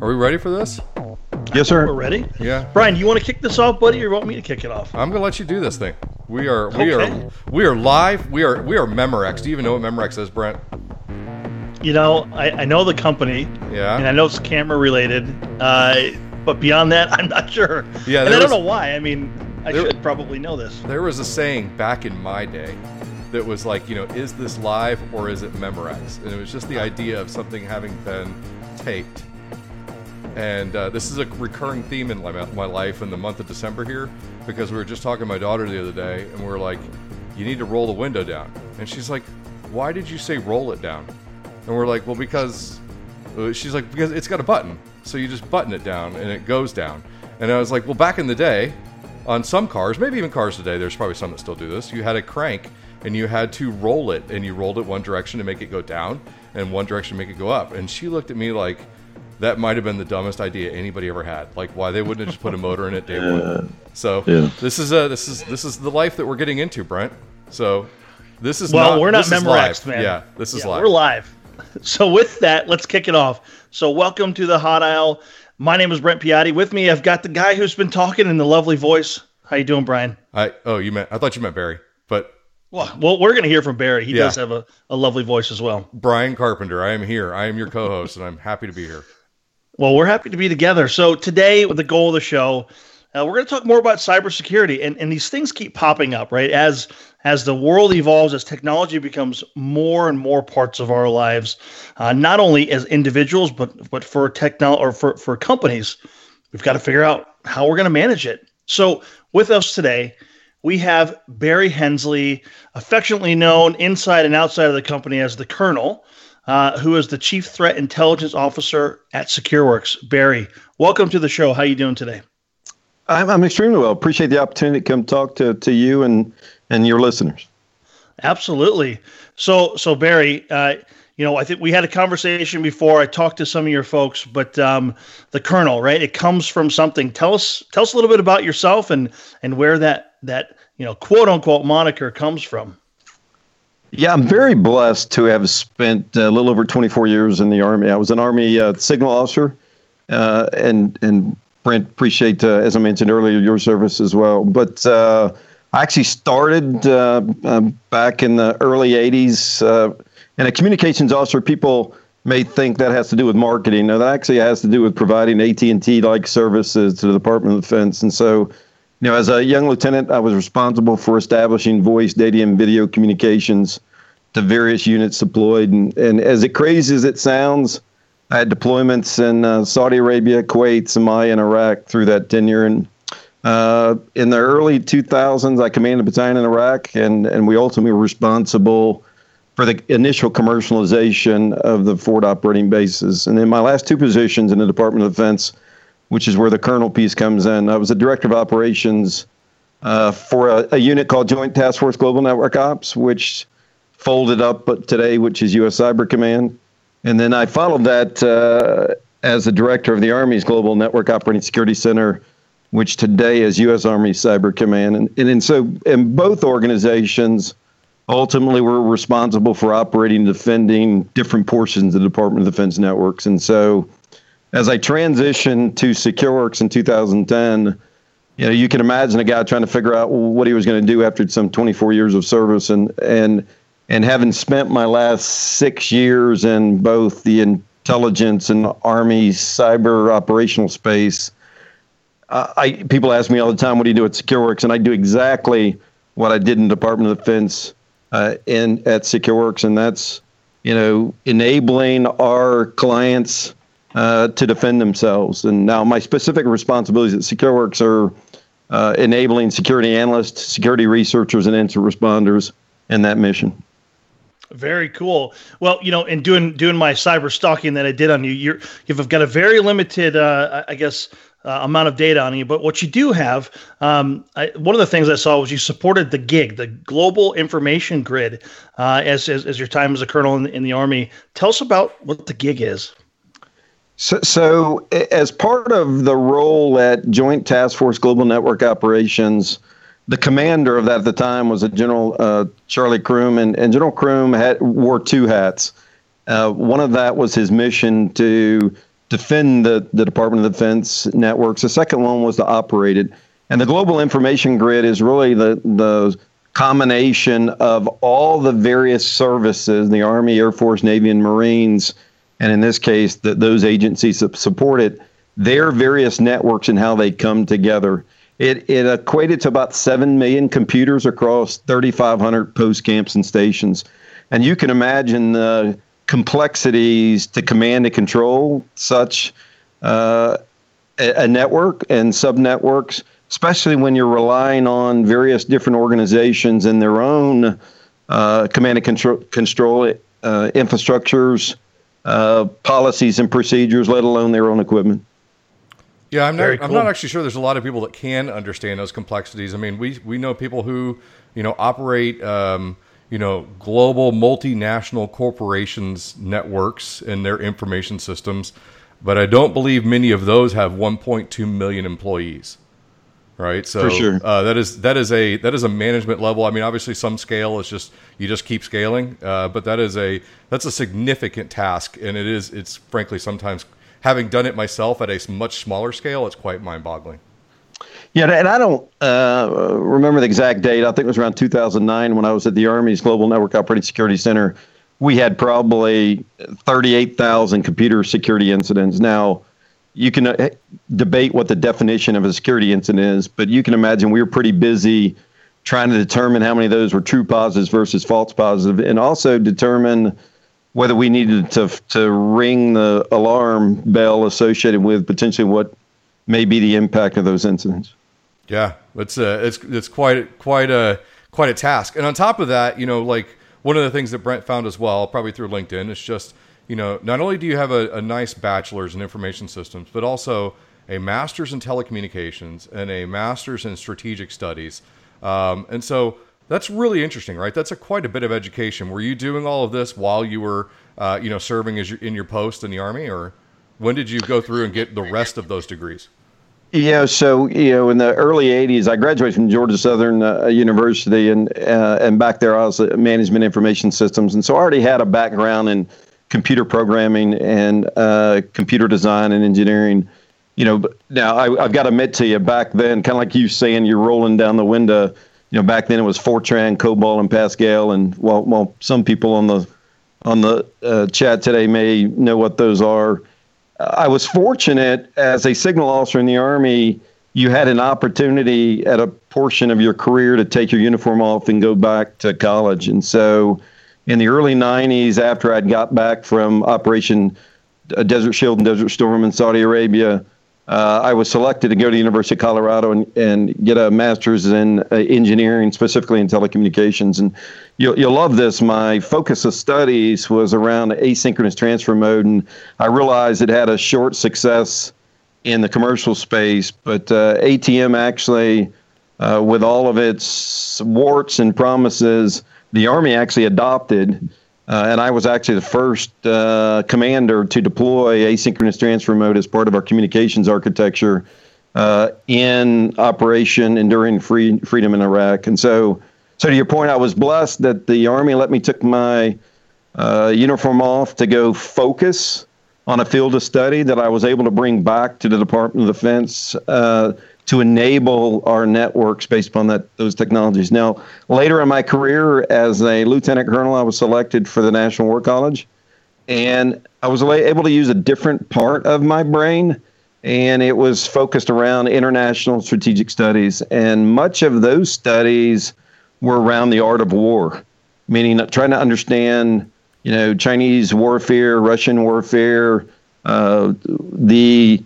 Are we ready for this? Yes, sir. We're ready. Yeah. Brian, do you want to kick this off, buddy, or you want me to kick it off? I'm gonna let you do this thing. We are we Okay. are we are live. We are we are Memorex. Do you even know what Memorex is, Brent? You know, I, I know the company, Yeah. and I know it's camera related, uh, but beyond that, I'm not sure. Yeah, and I there don't was- know why. I mean, I there- should probably know this. There was a saying back in my day that was like, you know, is this live or is it Memorex? And it was just the idea of something having been taped. And uh, this is a recurring theme in my, life in the month of December here because we were just talking to my daughter the other day and we are like, you need to roll the window down. And she's like, why did you say roll it down? And we're like, well, because uh, she's like, because it's got a button. So you just button it down and it goes down. And I was like, well, back in the day, on some cars, maybe even cars today, there's probably some that still do this. You had a crank and you had to roll it and you rolled it one direction to make it go down and one direction to make it go up. And she looked at me like, that might have been the dumbest idea anybody ever had. Like, why they wouldn't have just put a motor in it day one. So Yeah. this is a this is this is the life that we're getting into, Brent. So this is Well, not, we're not this is Memorex, man. Yeah, this is Yeah, live. We're live. So with that, let's kick it off. So welcome to the Hot Aisle. My name is Brent Piatti. With me, I've got the guy who's been talking in the lovely voice. How you doing, Brian? I oh you meant I thought you meant Barry, but Well, well, we're going to hear from Barry. He Yeah. does have a, a lovely voice as well. Brian Carpenter. I am here. I am your co-host, and I'm happy to be here. Well, we're happy to be together. So today, with the goal of the show, uh, we're going to talk more about cybersecurity, and and these things keep popping up, right? As as the world evolves, as technology becomes more and more parts of our lives, uh, not only as individuals, but but for techno or for for companies, we've got to figure out how we're going to manage it. So with us today. We have Barry Hensley, affectionately known inside and outside of the company as the Colonel, uh, who is the Chief Threat Intelligence Officer at SecureWorks. Barry, welcome to the show. How are you doing today? I'm, I'm extremely well. Appreciate the opportunity to come talk to, to you and, and your listeners. Absolutely. So, so Barry, uh, you know, I think we had a conversation before. I talked to some of your folks, but um, the Colonel, right? It comes from something. Tell us, tell us a little bit about yourself and and where that that you know quote unquote moniker comes from. Yeah, I'm very blessed to have spent a little over 24 years in the Army. I was an Army uh, signal officer, uh, and and Brent, appreciate uh, as I mentioned earlier your service as well. But uh, I actually started uh, um, back in the early 80s, uh, and a communications officer. People may think that has to do with marketing. No, that actually has to do with providing AT and T like services to the Department of Defense. And so, you know, as a young lieutenant, I was responsible for establishing voice, data, and video communications to various units deployed. And, and as it crazy as it sounds, I had deployments in uh, Saudi Arabia, Kuwait, Somalia, and Iraq through that tenure. And uh, in the early 2000s, I commanded a battalion in Iraq, and, and we ultimately were responsible for the initial commercialization of the forward operating bases. And in my last two positions in the Department of Defense, which is where the colonel piece comes in, I was a director of operations uh, for a, a unit called Joint Task Force Global Network Ops, which folded up today, which is U.S. Cyber Command. And then I followed that uh, as the director of the Army's Global Network Operating Security Center, which today is U.S. Army Cyber Command. And, and, and so in both organizations, ultimately we're responsible for operating and defending different portions of the Department of Defense networks. And so as I transitioned to SecureWorks in 2010, you know, you can imagine a guy trying to figure out what he was going to do after some 24 years of service, and and and having spent my last six years in both the intelligence and army cyber operational space, uh, I people ask me all the time, "What do you do at SecureWorks?" And I do exactly what I did in Department of Defense uh, in at SecureWorks, and that's you know enabling our clients uh, to defend themselves. And now my specific responsibilities at SecureWorks are uh, enabling security analysts, security researchers, and incident responders in that mission. Very cool. Well, you know, in doing doing my cyber stalking that I did on you, you're you've got a very limited, uh, I guess, uh, amount of data on you. But what you do have, um, I, one of the things I saw was you supported the GIG, the Global Information Grid, uh, as, as as your time as a colonel in, in the Army. Tell us about what the GIG is. So, so, as part of the role at Joint Task Force Global Network Operations, the commander of that at the time was a General uh, Charlie Croom, and, and General Croom had wore two hats. Uh, one of that was his mission to defend the, the Department of Defense networks. The second one was to operate it. And the global information grid is really the, the combination of all the various services the Army, Air Force, Navy, and Marines, and in this case, the, those agencies that support it, their various networks and how they come together. It, it equated to about 7 million computers across 3,500 post camps and stations. And you can imagine the complexities to command and control such uh, a, a network and subnetworks especially when you're relying on various different organizations and their own uh, command and control, control uh, infrastructures, uh, policies, and procedures, let alone their own equipment. Yeah, I'm not. Cool. I'm not actually sure. There's a lot of people that can understand those complexities. I mean, we we know people who, you know, operate, um, you know, global multinational corporations networks and their information systems, but I don't believe many of those have 1.2 million employees right? So For sure. uh, that is that is a that is a management level. I mean, obviously, some scale is just you just keep scaling, uh, but that is a that's a significant task, and it is it's frankly sometimes having done it myself at a much smaller scale, it's quite mind-boggling. Yeah, and I don't uh, remember the exact date. I think it was around 2009 when I was at the Army's Global Network Operating Security Center. We had probably 38,000 computer security incidents. Now, you can uh, debate what the definition of a security incident is, but you can imagine we were pretty busy trying to determine how many of those were true positives versus false positives, positive, and also determine whether we needed to to ring the alarm bell associated with potentially what may be the impact of those incidents. Yeah, it's uh, it's it's quite quite a quite a task, and on top of that, you know, like one of the things that Brent found as well, probably through LinkedIn, is just you know, not only do you have a, a nice bachelor's in information systems, but also a master's in telecommunications and a master's in strategic studies. Um, and so that's really interesting, right? That's a quite a bit of education. Were you doing all of this while you were, uh, you know, serving as your, in your post in the army, or when did you go through and get the rest of those degrees? Yeah, so you know, in the early '80s, I graduated from Georgia Southern uh, University, and uh, and back there I was management information systems, and so I already had a background in computer programming and uh, computer design and engineering. You know, now I, have got to admit to you, back then, kind of like you saying you're rolling down the window. You know, back then it was Fortran, COBOL, and Pascal, and well, well, some people on the on the uh, chat today may know what those are. I was fortunate as a signal officer in the Army. You had an opportunity at a portion of your career to take your uniform off and go back to college, and so in the early 90s, after I'd got back from Operation uh, Desert Shield and Desert Storm in Saudi Arabia, uh, I was selected to go to the University of Colorado and, and get a master's in uh, engineering, specifically in telecommunications. And you'll, you'll love this. My focus of studies was around asynchronous transfer mode, and I realized it had a short success in the commercial space, but uh, ATM actually, uh, with all of its warts and promises, the Army actually adopted, uh, and I was actually the first uh, commander to deploy asynchronous transfer mode as part of our communications architecture uh, in Operation Enduring Free, Freedom in Iraq. And so, so to your point, I was blessed that the Army let me took my uh, uniform off to go focus on a field of study that I was able to bring back to the Department of Defense uh, to enable our networks based upon that those technologies. Now, later in my career as a lieutenant colonel, I was selected for the National War College, and I was able to use a different part of my brain, and it was focused around international strategic studies, and much of those studies were around the art of war, meaning trying to understand, you know, Chinese warfare, Russian warfare, uh, the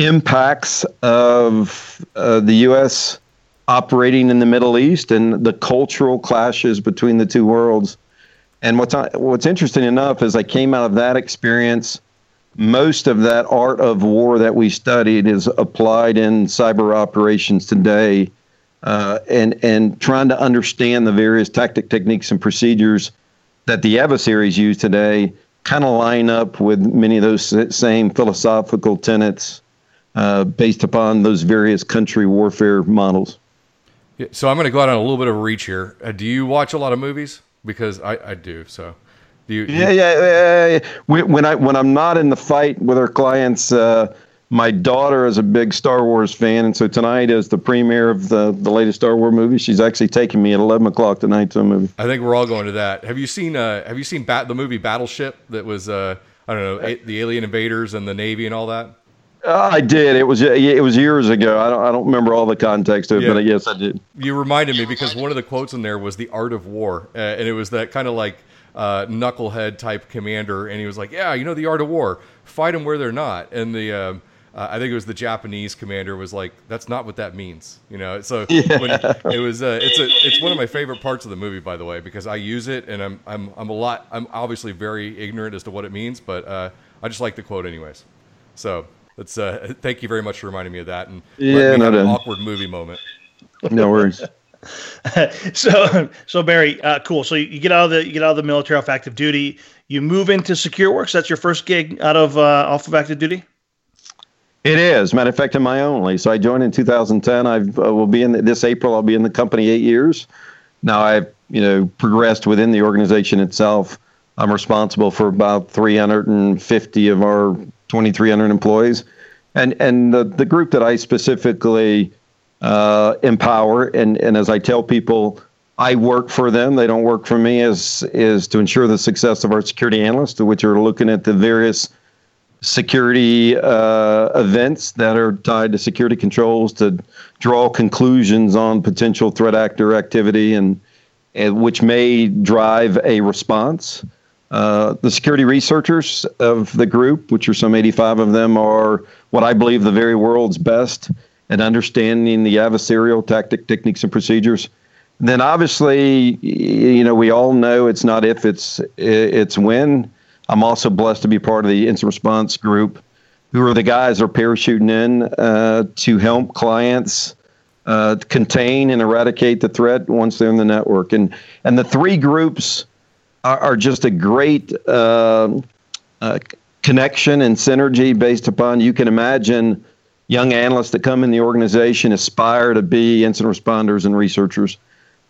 impacts of uh, the U.S. operating in the Middle East and the cultural clashes between the two worlds. And what's what's interesting enough is I came out of that experience. Most of that art of war that we studied is applied in cyber operations today, uh, and and trying to understand the various tactic techniques and procedures that the adversaries use today kind of line up with many of those same philosophical tenets uh, based upon those various country warfare models. Yeah, so I'm going to go out on a little bit of a reach here. Uh, do you watch a lot of movies? Because I, I do. So Do you? Yeah, yeah. yeah. When I when I'm not in the fight with our clients, uh, my daughter is a big Star Wars fan, and so tonight is the premiere of the the latest Star Wars movie. She's actually taking me at eleven o'clock tonight to a movie. I think we're all going to that. Have you seen uh, Have you seen Bat- the movie Battleship? That was uh, I don't know a- the alien invaders and the navy and all that. Uh, I did. It was it was years ago. I don't I don't remember all the context of it, Yeah. but yes, I did. You reminded me because one of the quotes in there was the art of war, uh, and it was that kind of like uh, knucklehead type commander, and he was like, "Yeah, you know the art of war. Fight them where they're not." And the um, uh, I think it was the Japanese commander was like, "That's not what that means," you know. So when, it was uh, it's a it's one of my favorite parts of the movie, by the way, because I use it, and I'm I'm I'm a lot I'm obviously very ignorant as to what it means, but uh, I just like the quote anyways. So. It's, uh, thank you very much for reminding me of that, and let Yeah, me no have an awkward movie moment. No worries. so so Barry, uh, cool. So you, you get out of the you get out of the military off active duty. You move into SecureWorks. That's your first gig out of uh, off of active duty. It is. Matter of fact, in my only. So I joined in 2010. I uh, will be in the, this April. I'll be in the company eight years. Now I've you know progressed within the organization itself. I'm responsible for about 350 of our 2,300 employees, and and the the group that I specifically uh, empower and and as I tell people. I work for them. They don't work for me. Is is to ensure the success of our security analysts, which are looking at the various security uh, events that are tied to security controls to draw conclusions on potential threat actor activity and, and which may drive a response. Uh, the security researchers of the group, which are some 85 of them, are what I believe the very world's best at understanding the adversarial tactic, techniques, and procedures. Then obviously, you know, we all know it's not if, it's it's when. I'm also blessed to be part of the incident response group, who are the guys that are parachuting in uh, to help clients uh, contain and eradicate the threat once they're in the network. And and the three groups are, are just a great uh, uh, connection and synergy based upon you can imagine young analysts that come in the organization aspire to be incident responders and researchers.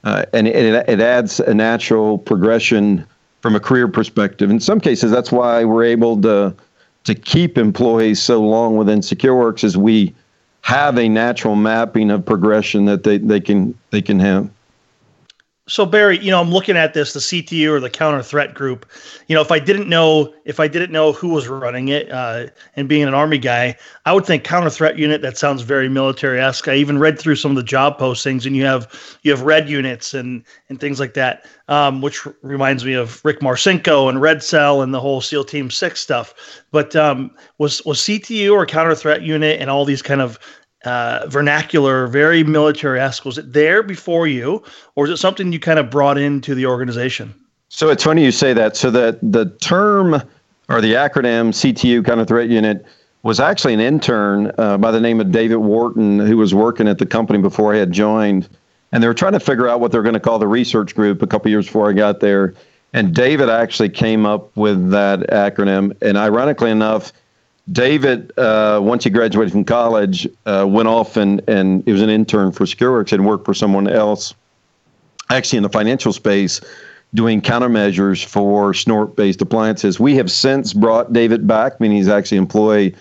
Uh, and it, it adds a natural progression from a career perspective. In some cases, that's why we're able to to keep employees so long within SecureWorks is we have a natural mapping of progression that they, they can they can have. So Barry, you know, I'm looking at this, the CTU or the counter threat group. You know, if I didn't know if I didn't know who was running it, uh, and being an army guy, I would think counter threat unit. That sounds very military esque. I even read through some of the job postings, and you have you have red units and and things like that, um, which reminds me of Rick Marcinko and Red Cell and the whole SEAL Team Six stuff. But um, was was CTU or counter threat unit and all these kind of uh, vernacular, very military esque. Was it there before you, or is it something you kind of brought into the organization? So it's funny you say that. So that the term or the acronym CTU Counter Threat Unit was actually an intern uh, by the name of David Wharton who was working at the company before I had joined, and they were trying to figure out what they're going to call the research group a couple years before I got there. And David actually came up with that acronym. And ironically enough, David, uh, once he graduated from college, uh, went off and, and he was an intern for SecureWorks and worked for someone else, actually in the financial space, doing countermeasures for snort-based appliances. We have since brought David back, meaning he's actually employee,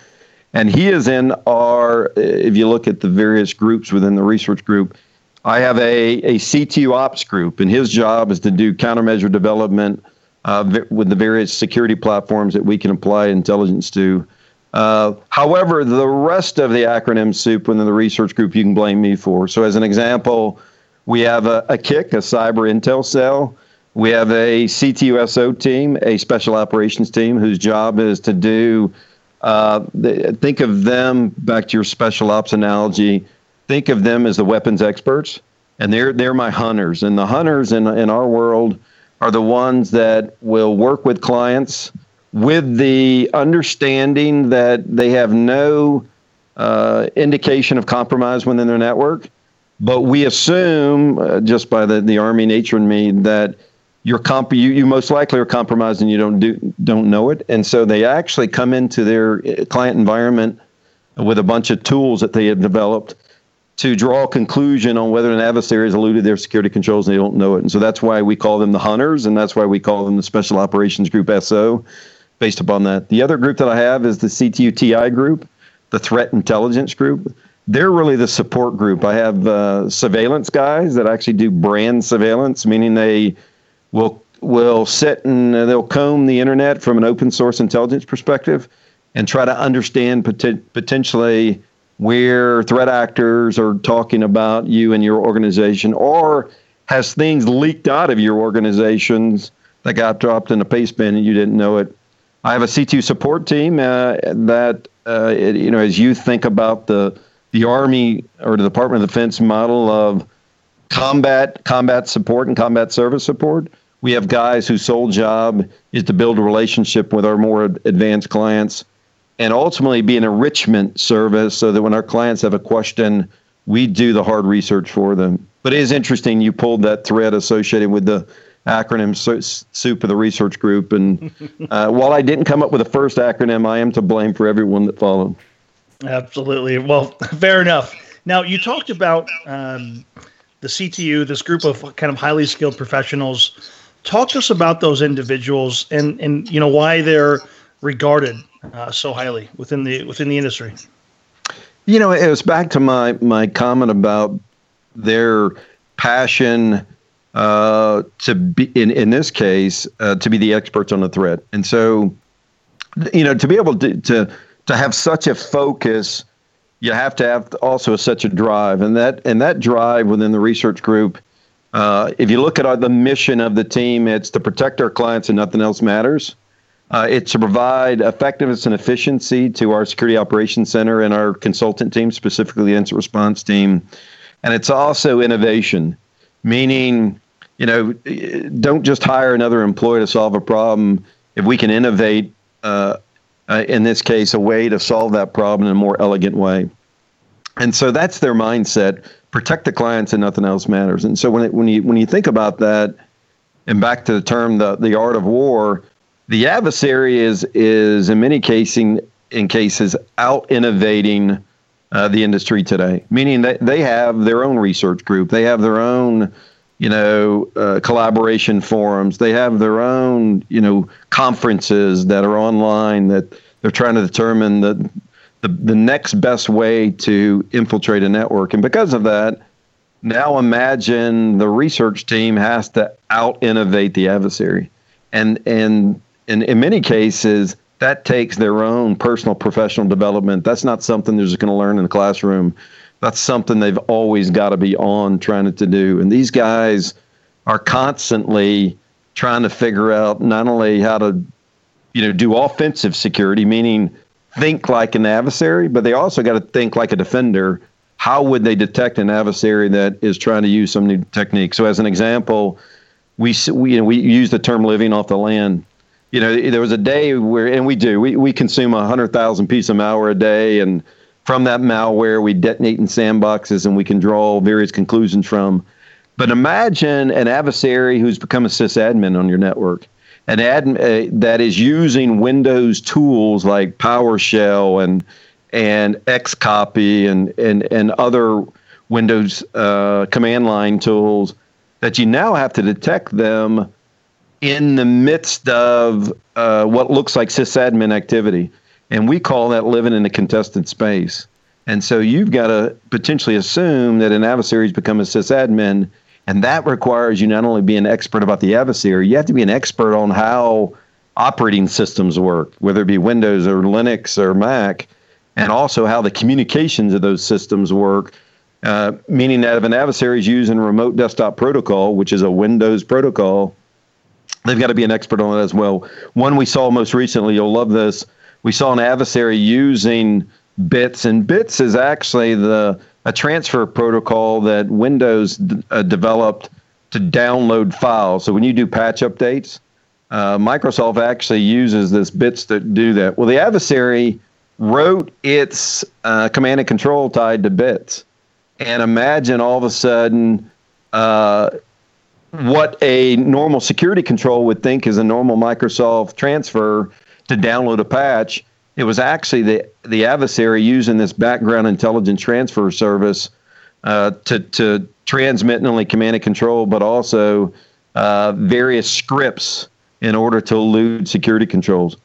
and he is in our. If you look at the various groups within the research group, I have a, a CTU ops group, and his job is to do countermeasure development uh, with the various security platforms that we can apply intelligence to. Uh, however, the rest of the acronym soup within the research group, you can blame me for. So, as an example, we have a, a CIC, a cyber intel cell. We have a CTUSO team, a special operations team, whose job is to do. Uh, think of them back to your special ops analogy. Think of them as the weapons experts, and they're they're my hunters. And the hunters in in our world are the ones that will work with clients with the understanding that they have no uh, indication of compromise within their network. But we assume, uh, just by the, the Army nature in me, that you're comp- you, you most likely are compromised and you don't do don't know it. And so they actually come into their uh, client environment with a bunch of tools that they have developed to draw a conclusion on whether an adversary has eluded their security controls and they don't know it. And so that's why we call them the hunters, and that's why we call them the Special Operations Group SO, based upon that. The other group that I have is the CTUTI group, the Threat Intelligence Group. They're really the support group. I have uh, surveillance guys that actually do brand surveillance, meaning they will will sit and uh, they'll comb the internet from an open source intelligence perspective and try to understand pot- potentially where threat actors are talking about you and your organization or has things leaked out of your organizations that got dropped in a paste bin and you didn't know it. I have a C2 support team uh, that, uh, it, you know, as you think about the, the Army or the Department of Defense model of combat, combat support and combat service support, we have guys whose sole job is to build a relationship with our more advanced clients and ultimately be an enrichment service so that when our clients have a question, we do the hard research for them. But it is interesting you pulled that thread associated with the acronym soup of the research group. And uh, while I didn't come up with the first acronym, I am to blame for everyone that followed. Absolutely. Well, fair enough. Now, you talked about um, the CTU, this group of kind of highly skilled professionals. Talk to us about those individuals and, and you know why they're regarded uh, so highly within the within the industry? You know, it was back to my my comment about their passion uh, to be in in this case uh, to be the experts on the threat, and so you know to be able to to to have such a focus you have to have also such a drive. And that and that drive within the research group uh, if you look at our, the mission of the team it's to protect our clients and nothing else matters. Uh, it's to provide effectiveness and efficiency to our security operations center and our consultant team, specifically the incident response team. And it's also innovation, meaning, you know, don't just hire another employee to solve a problem. If we can innovate, uh, uh, in this case, a way to solve that problem in a more elegant way. And so that's their mindset: protect the clients and nothing else matters. And so when it, when you when you think about that, and back to the term the the art of war, the adversary is is in many cases in cases out innovating uh, the industry today, meaning that they have their own research group, they have their own you know uh, collaboration forums, they have their own you know conferences that are online that they're trying to determine the the, the next best way to infiltrate a network, and because of that. Now imagine the research team has to out innovate the adversary. And and in, in many cases, that takes their own personal professional development. That's not something they're just going to learn in the classroom. That's something they've always got to be on trying to do. And these guys are constantly trying to figure out not only how to, you know, do offensive security, meaning think like an adversary, but they also got to think like a defender. How would they detect an adversary that is trying to use some new technique? So, as an example, we we, you know, we use the term living off the land you know, there was a day where, and we do, we, we consume 100,000 pieces of malware a day. And from that malware, we detonate in sandboxes and we can draw various conclusions from. But imagine an adversary who's become a sysadmin on your network, an admin uh, that is using Windows tools like PowerShell and and Xcopy and and and other Windows uh, command line tools that you now have to detect them in the midst of uh, what looks like sysadmin activity. And we call that living in a contested space. And so you've got to potentially assume that an adversary has become a sysadmin. And that requires you not only be an expert about the adversary, you have to be an expert on how operating systems work, whether it be Windows or Linux or Mac, and also how the communications of those systems work. Uh, meaning that if an adversary is using remote desktop protocol, which is a Windows protocol, they've got to be an expert on it as well. One we saw most recently, you'll love this. We saw an adversary using bits, and bits is actually the a transfer protocol that Windows d- uh, developed to download files. So when you do patch updates, uh, Microsoft actually uses this bits to do that. Well, the adversary wrote its uh, command and control tied to bits, and imagine all of a sudden uh, what a normal security control would think is a normal Microsoft transfer to download a patch. It was actually the, the adversary using this background intelligence transfer service uh, to to transmit not only command and control but also uh, various scripts in order to elude security controls.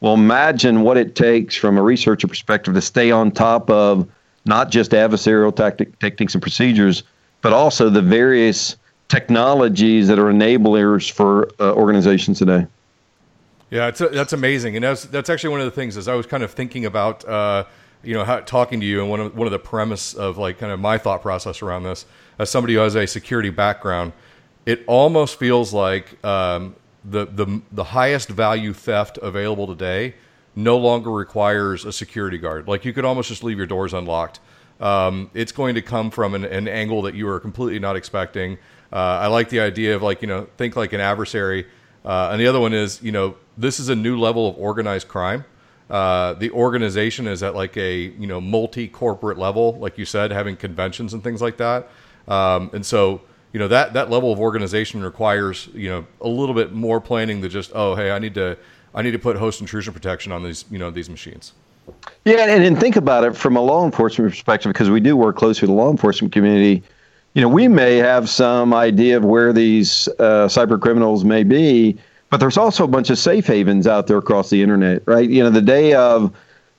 Well, imagine what it takes from a researcher perspective to stay on top of not just adversarial tactic, techniques and procedures, but also the various technologies that are enablers for uh, organizations today. Yeah, a, that's amazing, and that's that's actually one of the things as I was kind of thinking about, uh, you know, how, talking to you, and one of one of the premise of like kind of my thought process around this, as somebody who has a security background, it almost feels like um, the the the highest value theft available today no longer requires a security guard. Like you could almost just leave your doors unlocked. Um, it's going to come from an, an, angle that you are completely not expecting. Uh, I like the idea of like you know think like an adversary, uh, and the other one is you know this is a new level of organized crime. Uh, the organization is at like a you know multi corporate level, like you said, having conventions and things like that. Um, and so you know that that level of organization requires you know a little bit more planning than just oh hey I need to I need to put host intrusion protection on these you know these machines. Yeah, and, and think about it from a law enforcement perspective because we do work closely with the law enforcement community you know, we may have some idea of where these uh, cyber criminals may be, but there's also a bunch of safe havens out there across the internet, right? You know, the day of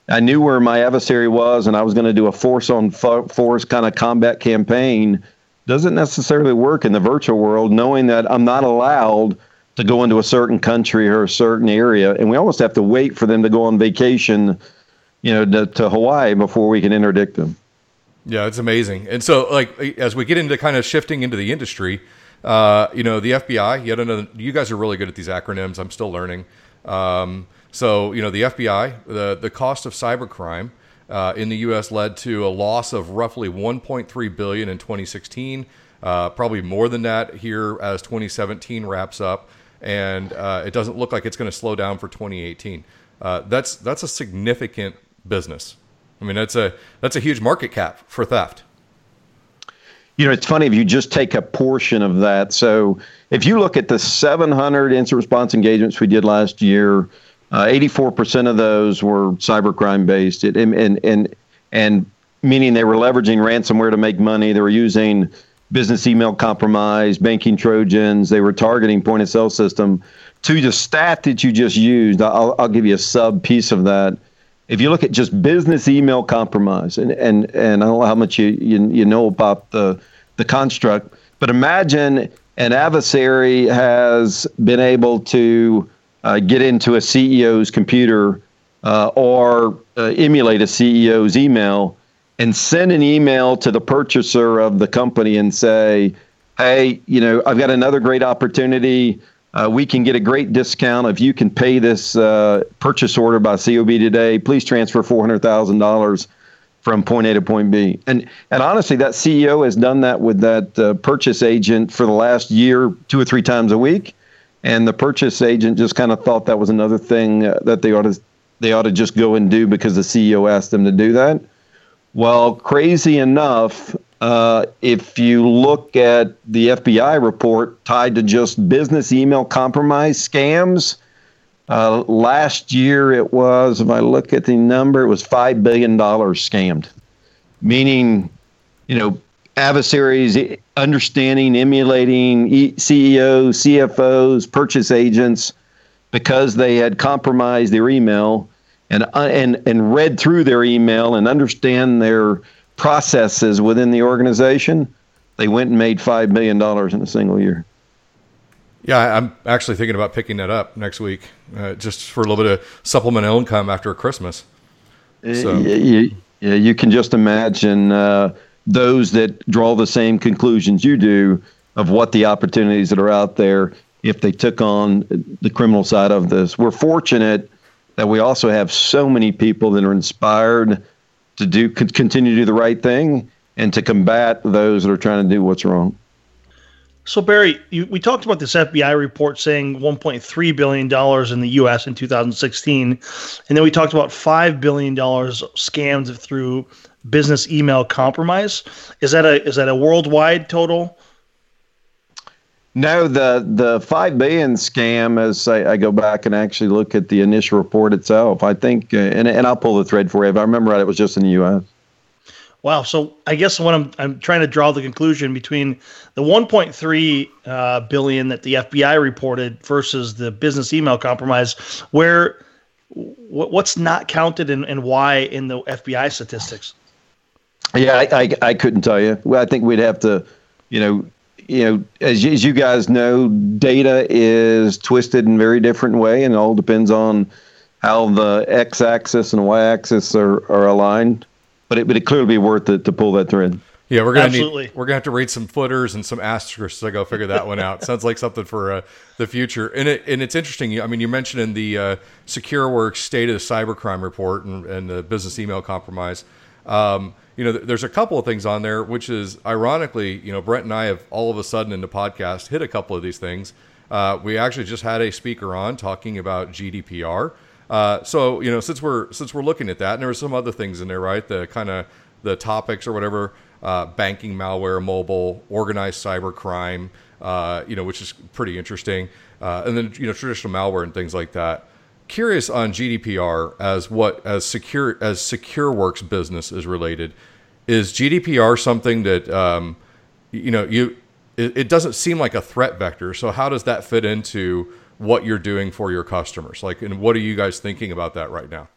I knew where my adversary was and I was going to do a force on force kind of combat campaign doesn't necessarily work in the virtual world, knowing that I'm not allowed to go into a certain country or a certain area. And we almost have to wait for them to go on vacation, you know, to, to Hawaii before we can interdict them. Yeah, it's amazing. And so, like, as we get into kind of shifting into the industry, uh, you know, the FBI, yet another, you guys are really good at these acronyms. I'm still learning. Um, so, you know, the FBI, the, the cost of cybercrime uh, in the U.S. led to a loss of roughly 1.3 billion in 2016. Uh, probably more than that here as 2017 wraps up, and uh, it doesn't look like it's going to slow down for 2018. Uh, that's that's a significant business. I mean, that's a that's a huge market cap for theft. You know, it's funny if you just take a portion of that. So, if you look at the 700 incident response engagements we did last year, uh, 84% of those were cybercrime based. It, and, and and and meaning they were leveraging ransomware to make money. They were using business email compromise, banking trojans. They were targeting point of sale system. To the stat that you just used, I'll, I'll give you a sub piece of that if you look at just business email compromise, and and and I don't know how much you you, you know about the the construct, but imagine an adversary has been able to uh, get into a CEO's computer uh, or uh, emulate a CEO's email and send an email to the purchaser of the company and say, "Hey, you know, I've got another great opportunity." Uh, we can get a great discount if you can pay this uh, purchase order by COB today. Please transfer four hundred thousand dollars from point A to point B. And and honestly, that CEO has done that with that uh, purchase agent for the last year, two or three times a week. And the purchase agent just kind of thought that was another thing uh, that they ought to they ought to just go and do because the CEO asked them to do that. Well, crazy enough, uh, if you look at the FBI report tied to just business email compromise scams, uh, last year it was, if I look at the number, it was $5 billion scammed, meaning, you know, adversaries understanding, emulating CEOs, CFOs, purchase agents because they had compromised their email and, uh, and, and read through their email and understand their processes within the organization, they went and made $5 million in a single year. Yeah, I'm actually thinking about picking that up next week, uh, just for a little bit of supplemental income after Christmas. So. You, yeah, you can just imagine uh, those that draw the same conclusions you do of what the opportunities that are out there if they took on the criminal side of this. We're fortunate that we also have so many people that are inspired to do continue to do the right thing and to combat those that are trying to do what's wrong. So Barry, you, we talked about this FBI report saying 1.3 billion dollars in the U.S. in 2016, and then we talked about five billion dollars scams through business email compromise. Is that a is that a worldwide total? No, the the five billion scam. As I, I, go back and actually look at the initial report itself, I think, uh, and and I'll pull the thread for you. If I remember right, it was just in the U.S. Wow. So I guess what I'm I'm trying to draw the conclusion between the 1.3 uh, billion that the FBI reported versus the business email compromise, where what's not counted and, and why in the FBI statistics? Yeah, I, I, I couldn't tell you. Well, I think we'd have to, you know, you know, as, as you guys know, data is twisted in very different way, and it all depends on how the x-axis and y-axis are, are aligned. But it would clearly be worth it to pull that thread. Yeah, we're gonna Absolutely. need we're gonna have to read some footers and some asterisks to go figure that one out. Sounds like something for uh, the future. And it and it's interesting. I mean, you mentioned in the uh, SecureWorks State of the Cybercrime report and, and the business email compromise. Um, you know, there's a couple of things on there, which is ironically, you know, Brent and I have all of a sudden in the podcast hit a couple of these things. Uh, we actually just had a speaker on talking about GDPR. Uh, so you know, since we're since we're looking at that, and there were some other things in there, right? The kind of the topics or whatever uh, banking malware, mobile, organized cyber crime, uh, you know, which is pretty interesting, uh, and then you know traditional malware and things like that. Curious on GDPR as what as secure as SecureWorks business is related. Is GDPR something that um, you know you? It, it doesn't seem like a threat vector. So how does that fit into what you're doing for your customers? Like, and what are you guys thinking about that right now?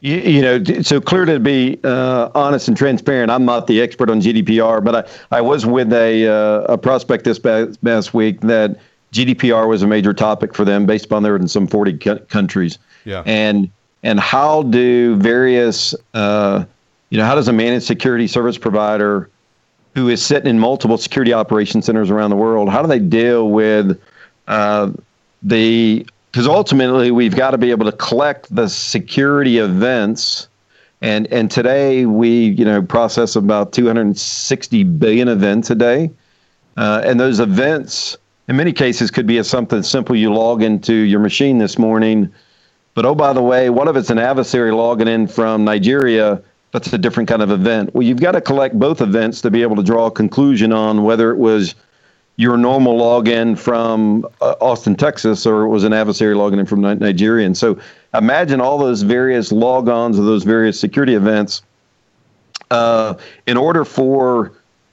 You, you, know, so clear to be uh, honest and transparent, I'm not the expert on GDPR, but I, I was with a, uh, a prospect this past, past week that GDPR was a major topic for them based upon they're in some 40 countries. Yeah. And, and how do various, uh, you know, how does a managed security service provider who is sitting in multiple security operation centers around the world, how do they deal with uh, the because ultimately we've got to be able to collect the security events and and today we you know process about 260 billion events a day uh, and those events in many cases could be a something simple you log into your machine this morning but oh by the way what if it's an adversary logging in from nigeria that's a different kind of event well you've got to collect both events to be able to draw a conclusion on whether it was your normal login from uh, Austin, Texas, or it was an adversary logging in from Nigeria. And so imagine all those various logons of those various security events. Uh, in order for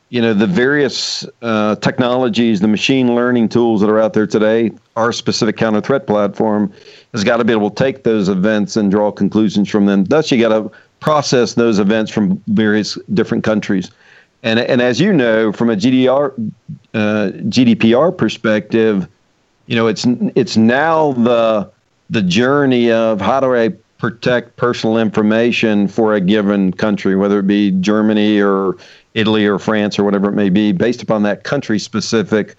you know the various uh, technologies, the machine learning tools that are out there today, our specific counter threat platform has got to be able to take those events and draw conclusions from them. Thus, you got to process those events from various different countries. And, and as you know, from a GDR, uh, GDPR perspective, you know, it's it's now the the journey of how do I protect personal information for a given country, whether it be Germany or Italy or France or whatever it may be, based upon that country specific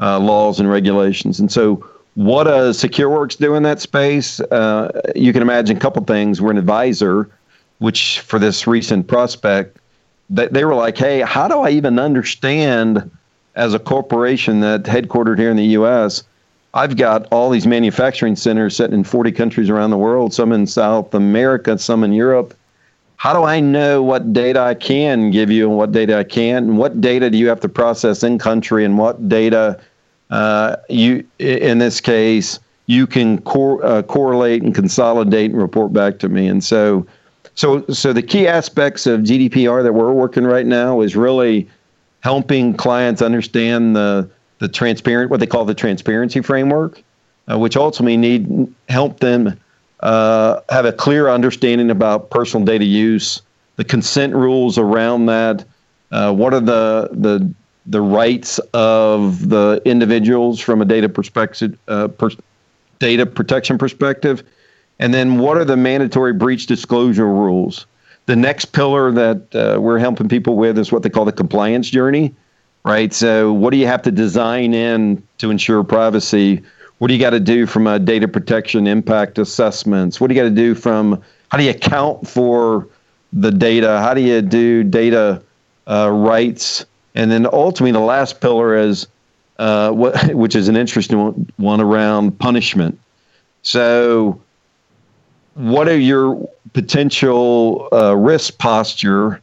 uh, laws and regulations. And so, what does SecureWorks do in that space? Uh, you can imagine a couple things. We're an advisor, which for this recent prospect they, they were like, hey, how do I even understand as a corporation that headquartered here in the U.S., I've got all these manufacturing centers sitting in 40 countries around the world, some in South America, some in Europe. How do I know what data I can give you and what data I can't? And what data do you have to process in country and what data uh, you, in this case, you can cor- uh, correlate and consolidate and report back to me? And so so, so the key aspects of GDPR that we're working right now is really helping clients understand the the transparent, what they call the transparency framework, uh, which ultimately need help them uh, have a clear understanding about personal data use, the consent rules around that, uh, what are the the the rights of the individuals from a data perspective, uh, per, data protection perspective, and then what are the mandatory breach disclosure rules? The next pillar that uh, we're helping people with is what they call the compliance journey, right? So, what do you have to design in to ensure privacy? What do you got to do from a data protection impact assessments? What do you got to do from how do you account for the data? How do you do data uh, rights? And then ultimately, the last pillar is uh, what, which is an interesting one around punishment. So, what are your potential uh, risk posture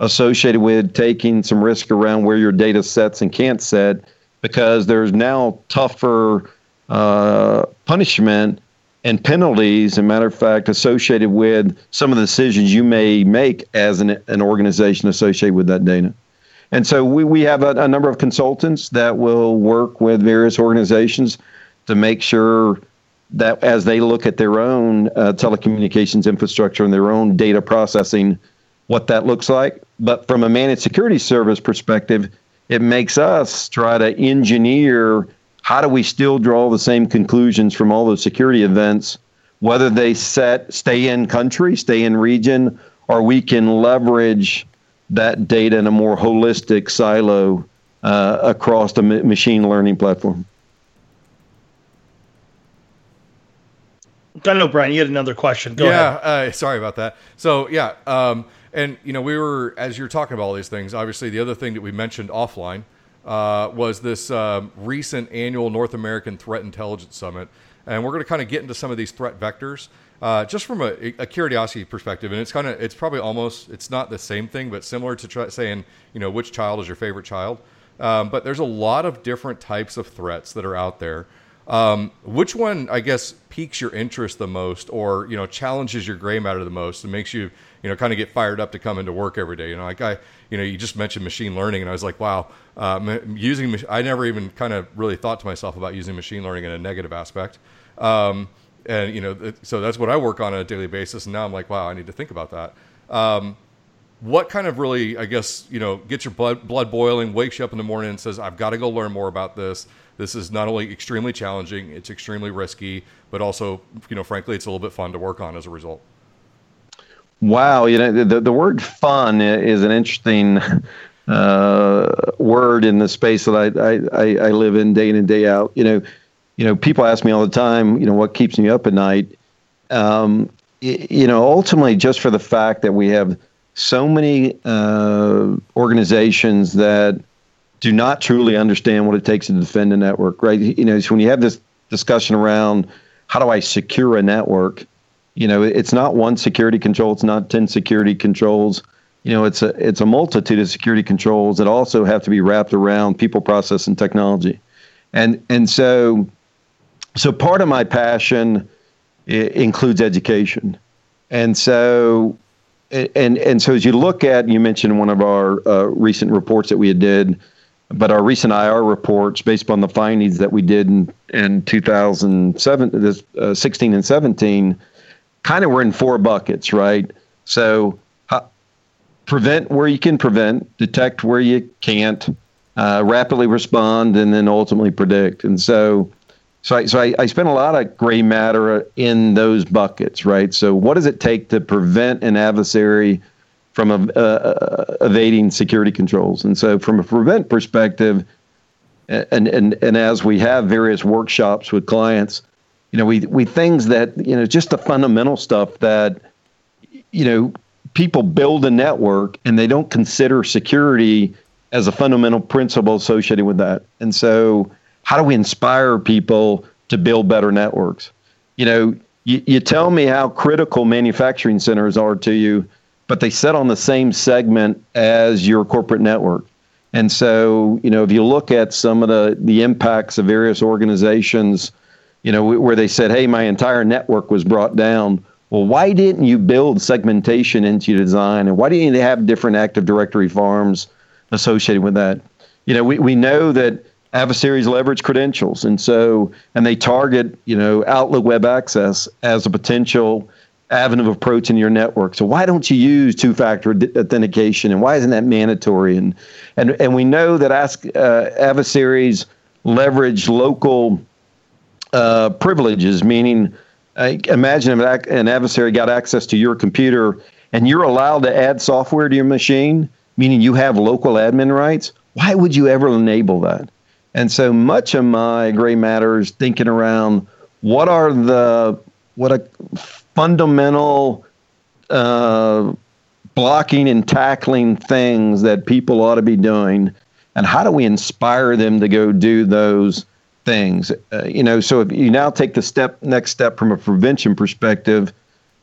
associated with taking some risk around where your data sets and can't set because there's now tougher uh, punishment and penalties, as a matter of fact, associated with some of the decisions you may make as an, an organization associated with that data. And so we, we have a, a number of consultants that will work with various organizations to make sure that as they look at their own uh, telecommunications infrastructure and their own data processing, what that looks like. But from a managed security service perspective, it makes us try to engineer how do we still draw the same conclusions from all those security events, whether they set stay in country, stay in region, or we can leverage that data in a more holistic silo uh, across the machine learning platform. I know, Brian, you had another question. Go yeah, uh, sorry about that. So, yeah, um, and you know, we were as you're talking about all these things. Obviously, the other thing that we mentioned offline uh, was this um, recent annual North American Threat Intelligence Summit. And we're going to kind of get into some of these threat vectors. Uh, just from a, a, curiosity perspective, and it's kind of it's probably almost it's not the same thing, but similar to try, saying you know which child is your favorite child. Um, but there's a lot of different types of threats that are out there. Um, which one, I guess, piques your interest the most, or you know challenges your gray matter the most, and makes you you know kind of get fired up to come into work every day? You know, like I, you know, you just mentioned machine learning, and I was like, wow, uh, using I never even kind of really thought to myself about using machine learning in a negative aspect. Um, and you know, so that's what I work on on a daily basis. And now I'm like, wow, I need to think about that. Um, what kind of really, I guess, you know, gets your blood blood boiling, wakes you up in the morning, and says, I've got to go learn more about this. This is not only extremely challenging, it's extremely risky, but also, you know, frankly, it's a little bit fun to work on as a result. Wow, you know, the the word "fun" is an interesting uh, word in the space that I, I, I live in day in and day out. You know, you know, people ask me all the time, you know, what keeps me up at night. Um, you know, ultimately, just for the fact that we have so many uh, organizations that do not truly understand what it takes to defend a network, right? You know, so when you have this discussion around how do I secure a network, you know, it's not one security control, it's not 10 security controls. You know, it's a it's a multitude of security controls that also have to be wrapped around people, process, and technology, and and so so part of my passion includes education, and so and and so as you look at, you mentioned one of our uh, recent reports that we did, but our recent IR reports based upon the findings that we did in in 2007, this, uh, 16 and 17, kind of were in four buckets, right? So prevent where you can prevent, detect where you can't, uh, rapidly respond, and then ultimately predict. And so, so I, so I, I spent a lot of gray matter in those buckets, right? So, what does it take to prevent an adversary from uh, uh, evading security controls? And so, from a prevent perspective, and and and as we have various workshops with clients, you know, we we things that you know just the fundamental stuff that you know people build a network and they don't consider security as a fundamental principle associated with that. And so, how do we inspire people to build better networks? You know, you, you tell me how critical manufacturing centers are to you, but they sit on the same segment as your corporate network. And so, you know, if you look at some of the, the impacts of various organizations, you know, where they said, hey, my entire network was brought down well, why didn't you build segmentation into your design? And why didn't you have different Active Directory farms associated with that? You know, we, we know that adversaries leverage credentials. And so, and they target, you know, Outlook Web Access as a potential avenue of approach in your network. So why don't you use two-factor authentication? And why isn't that mandatory? And, and, and we know that ask, uh, adversaries leverage local uh, privileges, meaning imagine if an adversary got access to your computer and you're allowed to add software to your machine, meaning you have local admin rights. Why would you ever enable that? And so much of my gray matter is thinking around what are the what a fundamental uh, blocking and tackling things that people ought to be doing, and how do we inspire them to go do those things. Uh, you know, so if you now take the step next step from a prevention perspective,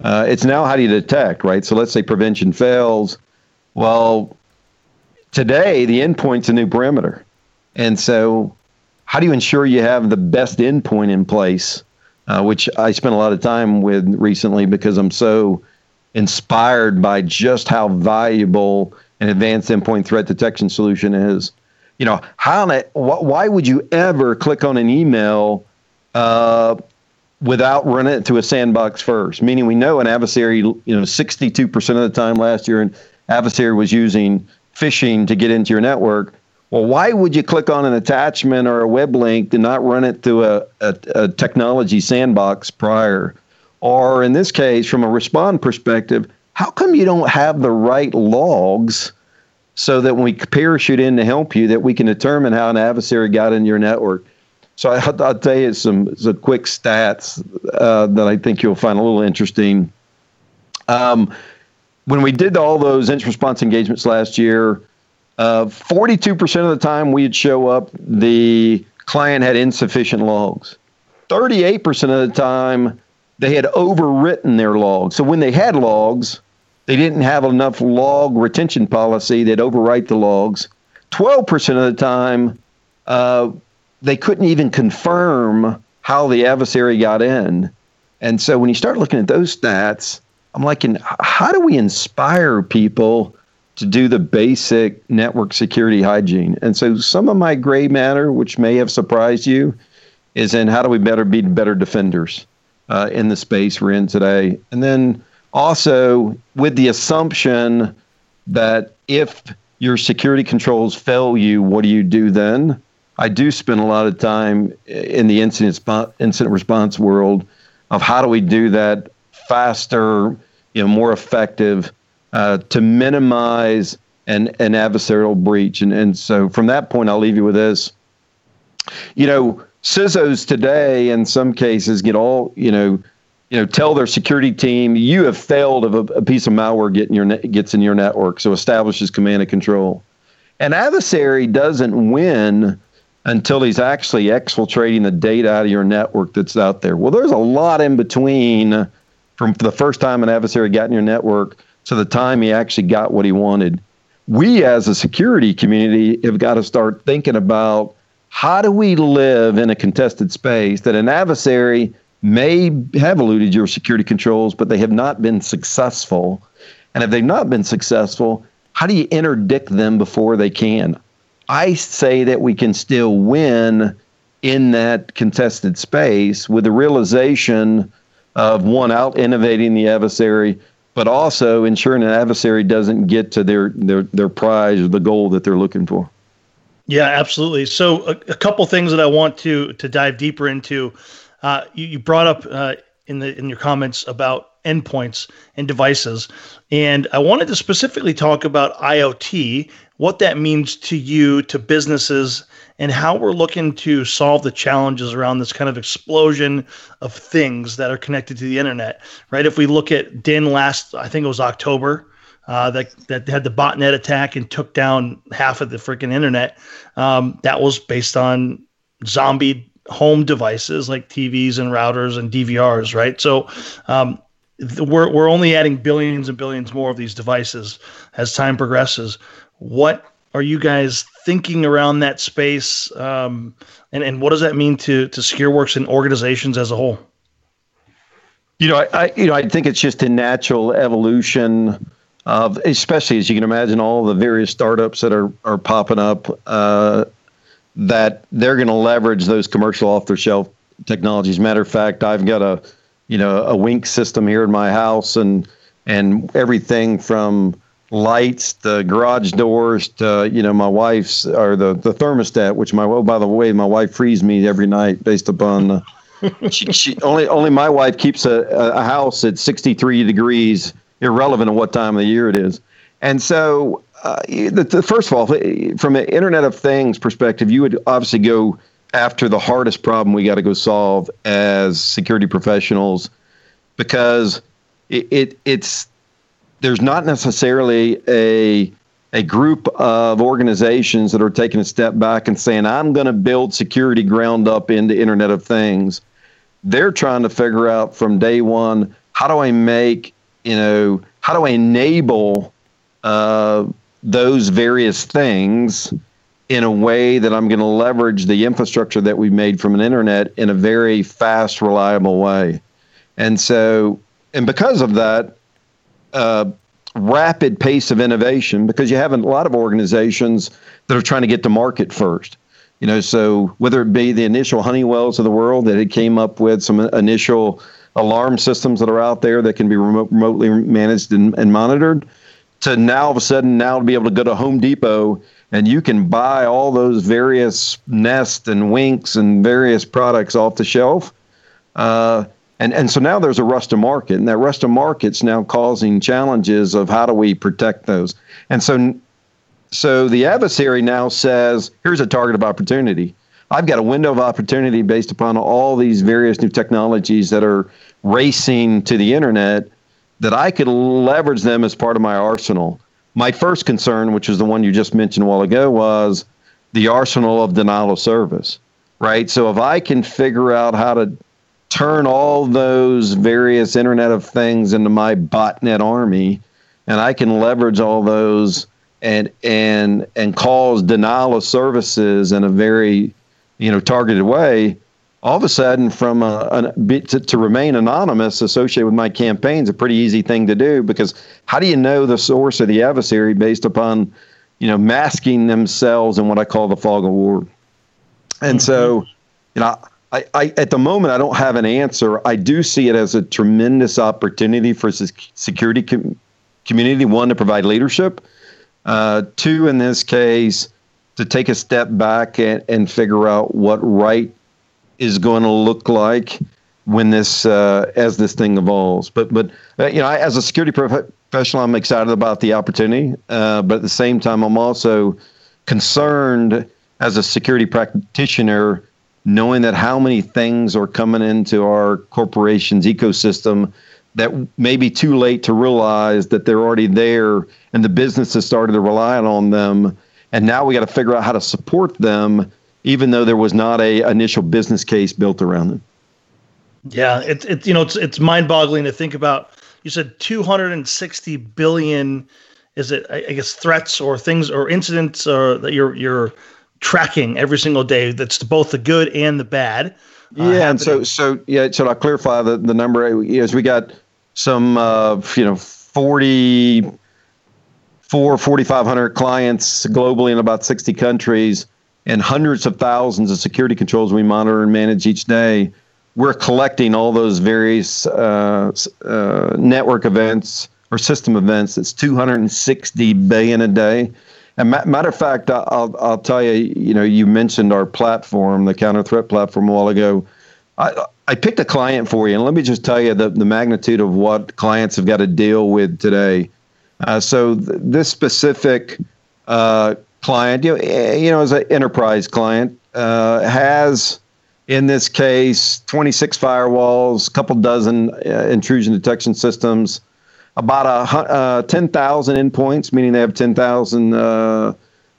uh, it's now how do you detect, right? So let's say prevention fails. Well, today the endpoint's a new parameter, and so how do you ensure you have the best endpoint in place uh, which I spent a lot of time with recently because I'm so inspired by just how valuable an advanced endpoint threat detection solution is. You know, how why would you ever click on an email uh, without running it through a sandbox first? Meaning, we know an adversary, you know, 62% of the time last year, an adversary was using phishing to get into your network. Well, why would you click on an attachment or a web link and not run it through a, a, a technology sandbox prior? Or in this case, from a respond perspective, how come you don't have the right logs so that when we parachute in to help you, that we can determine how an adversary got in your network? So I, will tell you some, some quick stats uh, that I think you'll find a little interesting. Um, when we did all those incident response engagements last year, uh, 42% of the time we'd show up, the client had insufficient logs. 38% of the time, they had overwritten their logs. So when they had logs, they didn't have enough log retention policy. They'd overwrite the logs. 12% of the time, uh, they couldn't even confirm how the adversary got in. And so when you start looking at those stats, I'm like, how do we inspire people to do the basic network security hygiene? And so some of my gray matter, which may have surprised you, is in how do we better be better defenders uh, in the space we're in today? And then also with the assumption that if your security controls fail you, what do you do then? I do spend a lot of time in the incident incident response world of how do we do that faster, you know, more effective uh, to minimize an, an adversarial breach. And, and so from that point, I'll leave you with this. You know, CISOs today, in some cases, get all, you know, you know, tell their security team, you have failed if a, a piece of malware get in your ne- gets in your network. So establishes command and control. An adversary doesn't win until he's actually exfiltrating the data out of your network that's out there. Well, there's a lot in between from the first time an adversary got in your network to the time he actually got what he wanted. We as a security community have got to start thinking about how do we live in a contested space that an adversary may have eluded your security controls, but they have not been successful. And if they've not been successful, how do you interdict them before they can? I say that we can still win in that contested space with the realization of one out innovating the adversary, but also ensuring an adversary doesn't get to their their their prize or the goal that they're looking for. Yeah, absolutely. So a, a couple things that I want to to dive deeper into. Uh, you, you, brought up uh, in the in your comments about endpoints and devices, and I wanted to specifically talk about IoT, what that means to you, to businesses, and how we're looking to solve the challenges around this kind of explosion of things that are connected to the internet. Right? If we look at Dyn last, I think it was October. Uh, that that had the botnet attack and took down half of the freaking internet. Um, that was based on zombie home devices like TVs and routers and DVRs, right? So um, we're we're only adding billions and billions more of these devices as time progresses. What are you guys thinking around that space, um, and and what does that mean to to SecureWorks and organizations as a whole? You know, I, I you know I think it's just a natural evolution of, especially as you can imagine, all the various startups that are are popping up. Uh, that they're going to leverage those commercial off the shelf technologies. Matter of fact, I've got a you know a Wink system here in my house, and and everything from lights, the garage doors, to you know my wife's or the the thermostat, which my oh by the way, my wife frees me every night based upon. Uh, she, she only only my wife keeps a, a house at 63 degrees, irrelevant of what time of the year it is, and so uh, the, the, first of all, from an Internet of Things perspective, you would obviously go after the hardest problem we got to go solve as security professionals, because it, it it's there's not necessarily a a group of organizations that are taking a step back and saying, I'm going to build security ground up into Internet of Things. They're trying to figure out from day one, how do I make, you know, how do I enable uh, those various things in a way that I'm going to leverage the infrastructure that we made from an internet in a very fast, reliable way. And so, and because of that, uh, rapid pace of innovation, because you have a lot of organizations that are trying to get to market first. You know, so whether it be the initial Honeywells of the world that had came up with some initial alarm systems that are out there that can be remote, remotely managed and, and monitored, to now all of a sudden now to be able to go to Home Depot and you can buy all those various Nest and Winks and various products off the shelf. Uh, and and so now there's a rush to market, and that rush to market's now causing challenges of how do we protect those. And so so the adversary now says, here's a target of opportunity. I've got a window of opportunity based upon all these various new technologies that are racing to the internet that I could leverage them as part of my arsenal. My first concern, which is the one you just mentioned a while ago, was the arsenal of denial of service, right? So if I can figure out how to turn all those various Internet of Things into my botnet army, and I can leverage all those and and and cause denial of services in a very you know targeted way all of a sudden from a, a to, to, remain anonymous associated with my campaign is a pretty easy thing to do because how do you know the source of the adversary based upon you know masking themselves in what I call the fog of war and mm-hmm. so you know I, I at the moment I don't have an answer I do see it as a tremendous opportunity for security com- community one to provide leadership uh, two in this case to take a step back and, and figure out what right is going to look like when this uh, as this thing evolves. But but uh, you know, I, as a security professional, I'm excited about the opportunity. Uh, but at the same time, I'm also concerned as a security practitioner, knowing that how many things are coming into our corporation's ecosystem that may be too late to realize that they're already there, and the business has started to rely on them. And now we got to figure out how to support them even though there was not a initial business case built around them. Yeah, it's it, you know it's it's mind boggling to think about. You said 260 billion. Is it I guess threats or things or incidents uh, that you're you're tracking every single day? That's both the good and the bad. Uh, yeah, and so so yeah. So I'll clarify the the number. Is we got some uh, you know 40 four 4500 clients globally in about 60 countries and hundreds of thousands of security controls we monitor and manage each day, we're collecting all those various uh, uh, network events or system events. It's 260 billion a day. And ma- matter of fact, I'll, I'll tell you, you know, you mentioned our platform, the counter threat platform a while ago. I, I picked a client for you, and let me just tell you the, the magnitude of what clients have got to deal with today. Uh, so th- this specific uh, client, you know, eh, you know as an enterprise client, uh, has in this case 26 firewalls, a couple dozen uh, intrusion detection systems, about a, uh, 10,000 endpoints, meaning they have 10,000 uh,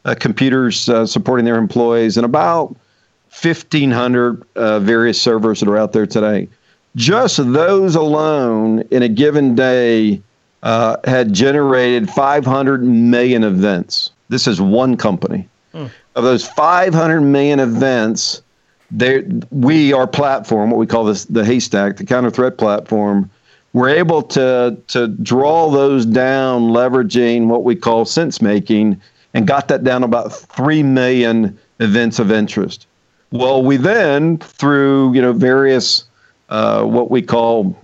uh, computers uh, supporting their employees, and about 1,500 various servers that are out there today. Just those alone in a given day had generated 500 million events. This is one company. Hmm. Of those 500 million events, there we our platform, what we call this the haystack, the counter threat platform, we're able to to draw those down, leveraging what we call sense making, and got that down about three million events of interest. Well, we then through you know various uh, what we call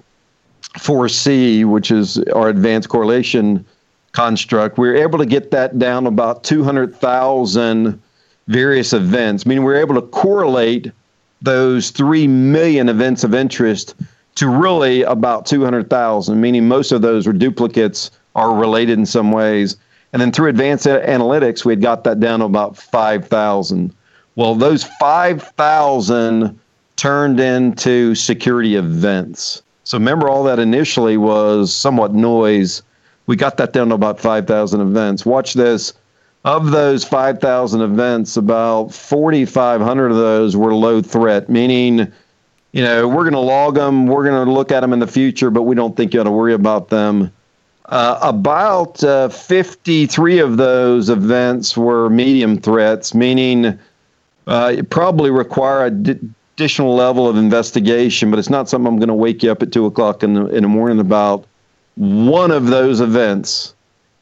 4C, which is our advanced correlation construct, we were able to get that down about 200,000 various events, meaning we were able to correlate those 3 million events of interest to really about 200,000, meaning most of those were duplicates are related in some ways. And then through advanced analytics, we had got that down to about 5,000. Well, those 5,000 turned into security events. So remember, all that initially was somewhat noise we got that down to about 5,000 events. Watch this. Of those 5,000 events, about 4,500 of those were low threat, meaning, you know, we're going to log them, we're going to look at them in the future, but we don't think you ought to worry about them. Uh, about uh, 53 of those events were medium threats, meaning uh, it probably require a d- additional level of investigation, but it's not something I'm going to wake you up at 2 o'clock in the, in the morning about. One of those events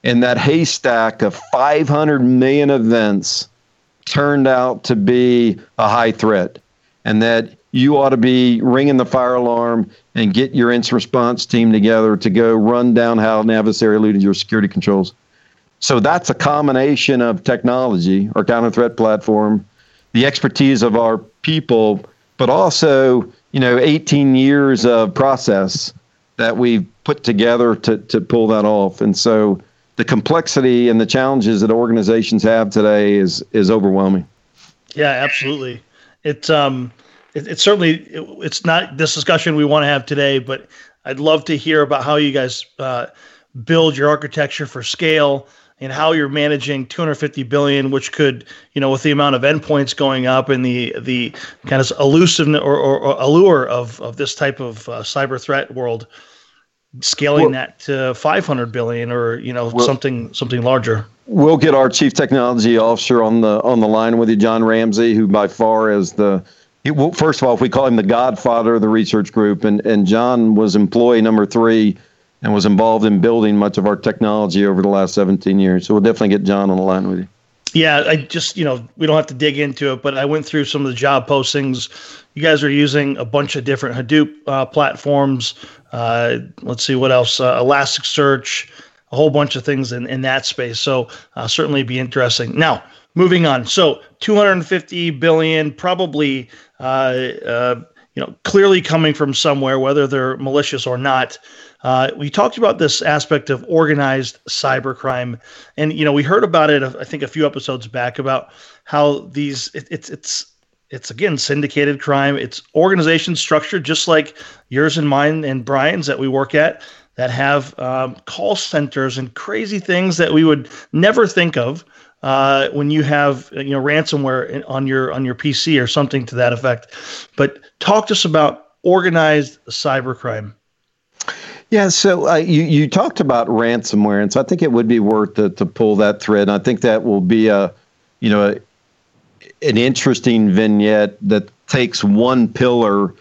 in that haystack of 500 million events turned out to be a high threat, and that you ought to be ringing the fire alarm and get your incident response team together to go run down how an adversary eluded your security controls. So that's a combination of technology, our counter threat platform, the expertise of our people, but also, you know, 18 years of process that we've put together to, to pull that off. And so the complexity and the challenges that organizations have today is is overwhelming. Yeah, absolutely. It's um it, it's certainly it, it's not this discussion we want to have today, but I'd love to hear about how you guys uh, build your architecture for scale and how you're managing 250 billion, which could, you know, with the amount of endpoints going up and the the kind of elusiveness or, or, or allure of of this type of uh, cyber threat world, scaling well, that to 500 billion or you know well, something something larger. We'll get our chief technology officer on the on the line with you, Jon Ramsey, who by far is the he, well, first of all, if we call him the godfather of the research group, and, and Jon was employee number three and was involved in building much of our technology over the last 17 years. So we'll definitely get Jon on the line with you. Yeah, I just, you know, we don't have to dig into it, but I went through some of the job postings. You guys are using a bunch of different Hadoop uh, platforms. Uh, let's see what else, uh, Elasticsearch, a whole bunch of things in, in that space. So uh, certainly be interesting. Now, moving on. So 250 billion, probably, uh, uh, you know, clearly coming from somewhere, whether they're malicious or not. Uh, we talked about this aspect of organized cybercrime, and you know, we heard about it. I think a few episodes back about how these it, it's it's it's again syndicated crime. It's organization structured just like yours and mine and Brian's that we work at that have um, call centers and crazy things that we would never think of uh, when you have you know ransomware on your on your PC or something to that effect. But talk to us about organized cybercrime. Yeah, so uh, you you talked about ransomware, and so I think it would be worth to, to pull that thread. And I think that will be a, you know, a, an interesting vignette that takes one pillar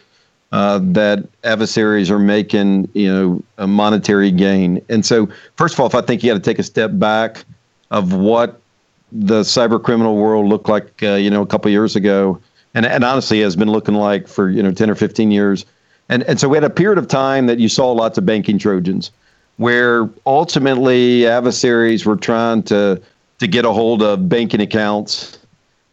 uh, that adversaries are making, you know, a monetary gain. And so, first of all, if I think you got to take a step back of what the cyber criminal world looked like, uh, you know, a couple years ago, and and honestly has been looking like for you know ten or fifteen years, and and so we had a period of time that you saw lots of banking trojans, where ultimately adversaries were trying to to get a hold of banking accounts,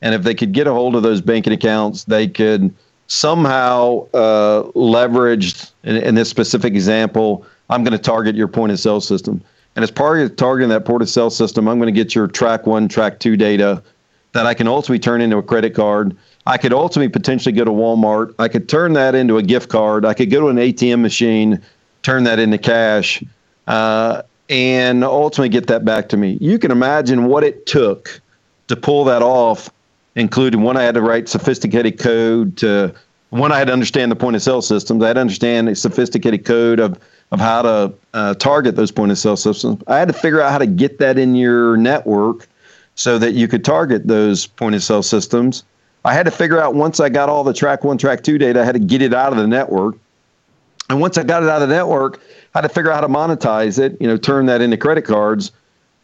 and if they could get a hold of those banking accounts, they could somehow uh, leverage. In, in this specific example, I'm going to target your point of sale system and as part of targeting that point of sale system, I'm going to get your track one, track two data that I can ultimately turn into a credit card. I could ultimately potentially go to Walmart. I could turn that into a gift card. I could go to an ATM machine, turn that into cash, uh, and ultimately get that back to me. You can imagine what it took to pull that off, including when I had to write sophisticated code to one, I had to understand the point of sale systems. I had to understand a sophisticated code of of how to uh, target those point of sale systems. I had to figure out how to get that in your network so that you could target those point of sale systems. I had to figure out once I got all the track one, track two data, I had to get it out of the network. And once I got it out of the network, I had to figure out how to monetize it, you know, turn that into credit cards.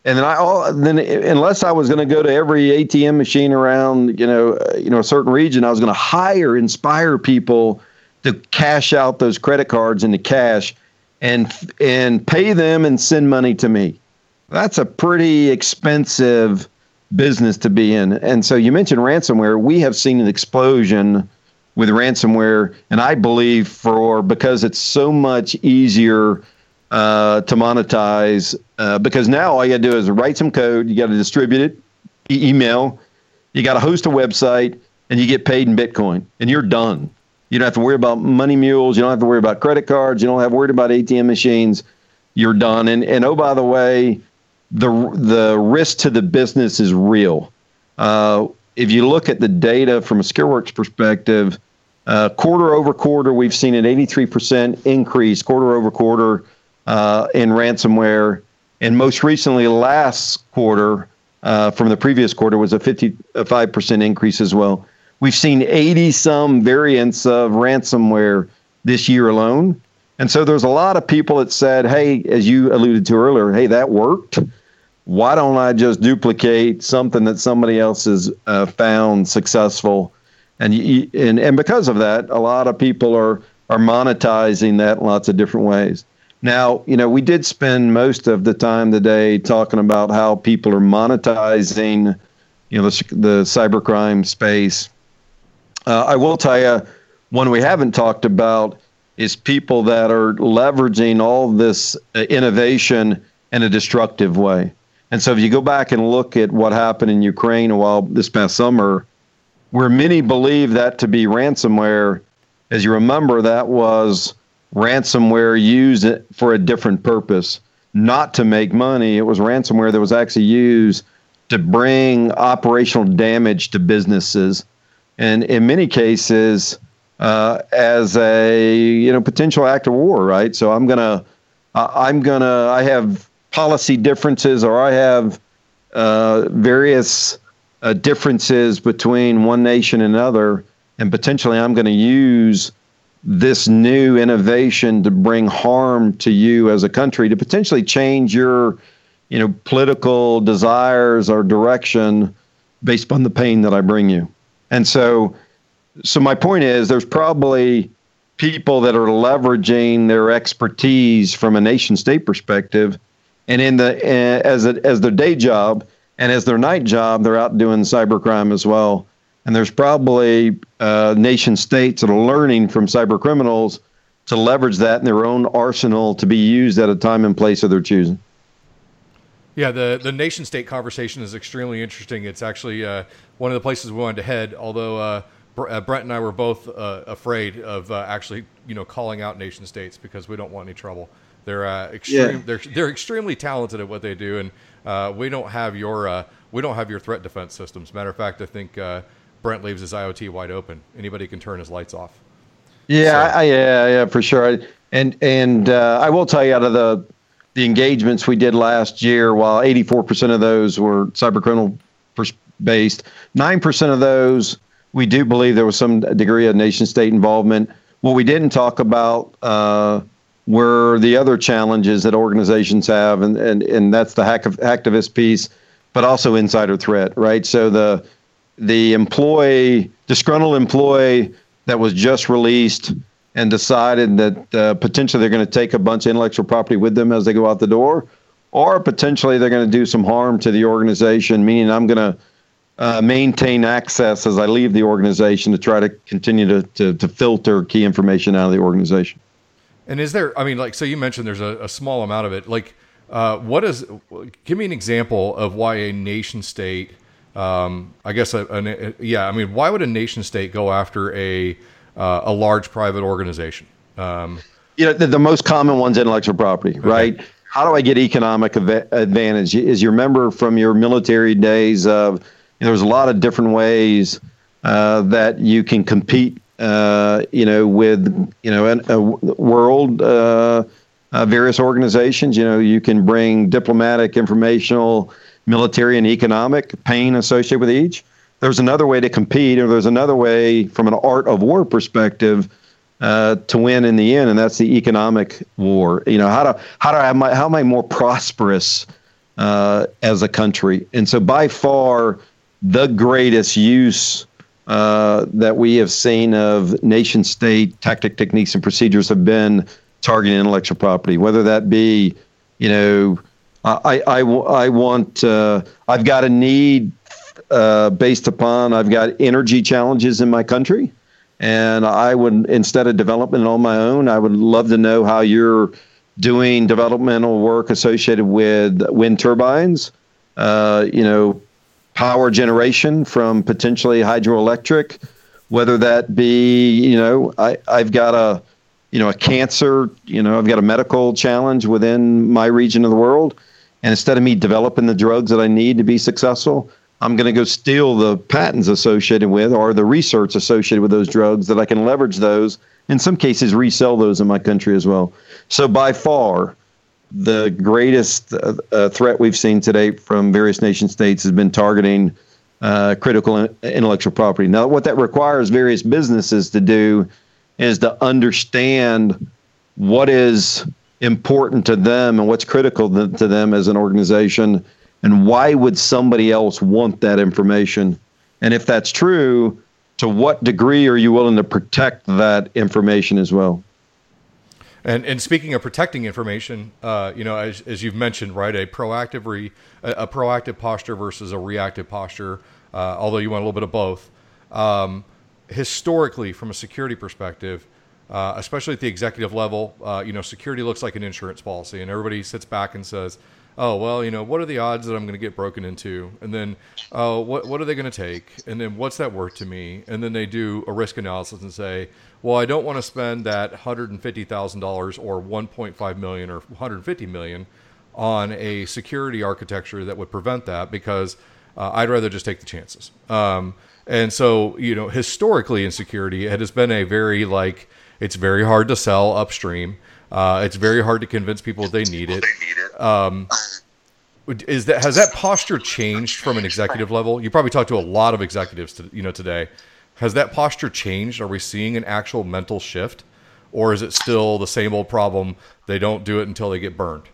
And then I all then unless I was going to go to every ATM machine around, you know, uh, you know a certain region, I was going to hire, inspire people to cash out those credit cards into cash and and pay them and send money to me. That's a pretty expensive business to be in. And so you mentioned ransomware. We have seen an explosion with ransomware, and I believe for because it's so much easier uh, to monetize. Uh, because now all you got to do is write some code. You got to distribute it, e- email. You got to host a website, and you get paid in Bitcoin, and you're done. You don't have to worry about money mules. You don't have to worry about credit cards. You don't have to worry about ATM machines. You're done. And and oh by the way, the the risk to the business is real. Uh, if you look at the data from a SecureWorks perspective, uh, quarter over quarter, we've seen an 83% increase quarter over quarter uh, in ransomware, and most recently, last quarter uh, from the previous quarter was a 55% increase as well. We've seen 80 some variants of ransomware this year alone. And so there's a lot of people that said, hey, as you alluded to earlier, hey, that worked. Why don't I just duplicate something that somebody else has uh, found successful? And, and and because of that, a lot of people are are monetizing that in lots of different ways. Now, you know, we did spend most of the time today talking about how people are monetizing, you know, the, the cybercrime space. Uh, I will tell you, one we haven't talked about is people that are leveraging all this uh, innovation in a destructive way. And so, if you go back and look at what happened in Ukraine a while this past summer, where many believe that to be ransomware, as you remember, that was ransomware used for a different purpose, not to make money. It was ransomware that was actually used to bring operational damage to businesses, and in many cases, uh, as a you know potential act of war. Right. So I'm gonna, I'm gonna, I have policy differences, or I have uh, various uh, differences between one nation and another, and potentially I'm going to use this new innovation to bring harm to you as a country to potentially change your you know political desires or direction based upon the pain that I bring you. And so so my point is there's probably people that are leveraging their expertise from a nation state perspective and in the as a, as their day job and as their night job they're out doing cybercrime as well and there's probably uh, nation states that are learning from cyber criminals to leverage that in their own arsenal to be used at a time and place of their choosing. Yeah, the, the nation state conversation is extremely interesting. It's actually uh, one of the places we wanted to head, although uh, uh Brent and I were both uh, afraid of uh, actually you know, calling out nation states because we don't want any trouble. They're, extreme, yeah. they're, they're extremely talented at what they do, and we don't have your we don't have your threat defense systems. Matter of fact, I think Brent leaves his IoT wide open. Anybody can turn his lights off. Yeah, so. I, yeah, yeah, for sure. And and uh, I will tell you, out of the the engagements we did last year, while 84% of those were cyber criminal based, nine percent of those we do believe there was some degree of nation state involvement. What we didn't talk about uh, were the other challenges that organizations have, and and and that's the hack of, hacktivist piece, but also insider threat, right? So the the employee, disgruntled employee that was just released and decided that uh, potentially they're going to take a bunch of intellectual property with them as they go out the door, or potentially they're going to do some harm to the organization, meaning I'm going to uh, maintain access as I leave the organization to try to continue to, to, to, filter key information out of the organization. And is there, I mean, like, so you mentioned there's a, a small amount of it. Like, uh, what is, give me an example of why a nation state um, I guess a, a, yeah. I mean, why would a nation state go after a uh, a large private organization? Um, you know, the, the, most common one's intellectual property, okay. right? How do I get economic av- advantage? Is you remember from your military days, of you know, there's a lot of different ways uh, that you can compete. Uh, you know, with you know, a, a world. Uh, uh, various organizations. You know, you can bring diplomatic, informational, military and economic pain associated with each. There's another way to compete, or there's another way from an art of war perspective uh, to win in the end, and that's the economic war. You know, how do how do I how am I more prosperous uh, as a country? And so, by far, the greatest use uh, that we have seen of nation state tactic, techniques, and procedures have been targeting intellectual property, whether that be, you know, I, I, I want, uh, I've got a need uh, based upon, I've got energy challenges in my country. And I would, instead of development on my own, I would love to know how you're doing developmental work associated with wind turbines, uh, you know, power generation from potentially hydroelectric, whether that be, you know, I, I've got a, you know, a cancer, you know, I've got a medical challenge within my region of the world. And instead of me developing the drugs that I need to be successful, I'm going to go steal the patents associated with or the research associated with those drugs that I can leverage those, in some cases, resell those in my country as well. So by far, the greatest uh, uh, threat we've seen today from various nation states has been targeting uh, critical intellectual property. Now, what that requires various businesses to do is to understand what is important to them and what's critical to them as an organization, and why would somebody else want that information? And if that's true, to what degree are you willing to protect that information as well? And and speaking of protecting information, uh, you know, as, as you've mentioned, right, a proactive re, a, a proactive posture versus a reactive posture. Uh, although you want a little bit of both. Um, historically, from a security perspective, uh, especially at the executive level, uh, you know, security looks like an insurance policy, and everybody sits back and says, "Oh, well, you know, what are the odds that I'm going to get broken into?" And then, "Oh, what what are they going to take?" And then, "What's that worth to me?" And then they do a risk analysis and say, "Well, I don't want to spend that hundred and fifty thousand dollars or one point five million or one hundred fifty million on a security architecture that would prevent that because." Uh, I'd rather just take the chances. Um, and so, you know, historically in security, it has been a very like it's very hard to sell upstream. Uh, it's very hard to convince people they need it. Um, is that has that posture changed from an executive level? You probably talked to a lot of executives, to, you know, today. Has that posture changed? Are we seeing an actual mental shift, or is it still the same old problem? They don't do it until they get burned.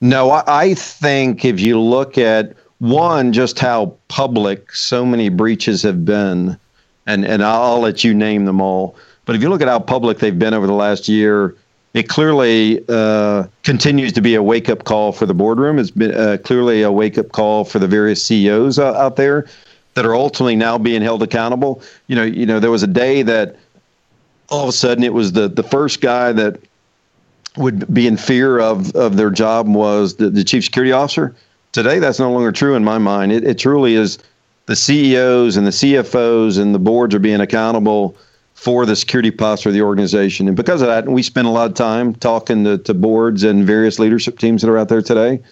No, I think if you look at one, just how public so many breaches have been, and and I'll let you name them all. But if you look at how public they've been over the last year, it clearly uh, continues to be a wake up call for the boardroom. It's been uh, clearly a wake up call for the various CEOs uh, out there that are ultimately now being held accountable. You know, you know, there was a day that all of a sudden it was the the first guy that would be in fear of of their job was the, the chief security officer Today, that's no longer true in my mind. It, it truly is the CEOs and the CFOs and the boards are being accountable for the security posture of the organization. And because of that, we spend a lot of time talking to, to boards and various leadership teams that are out there today.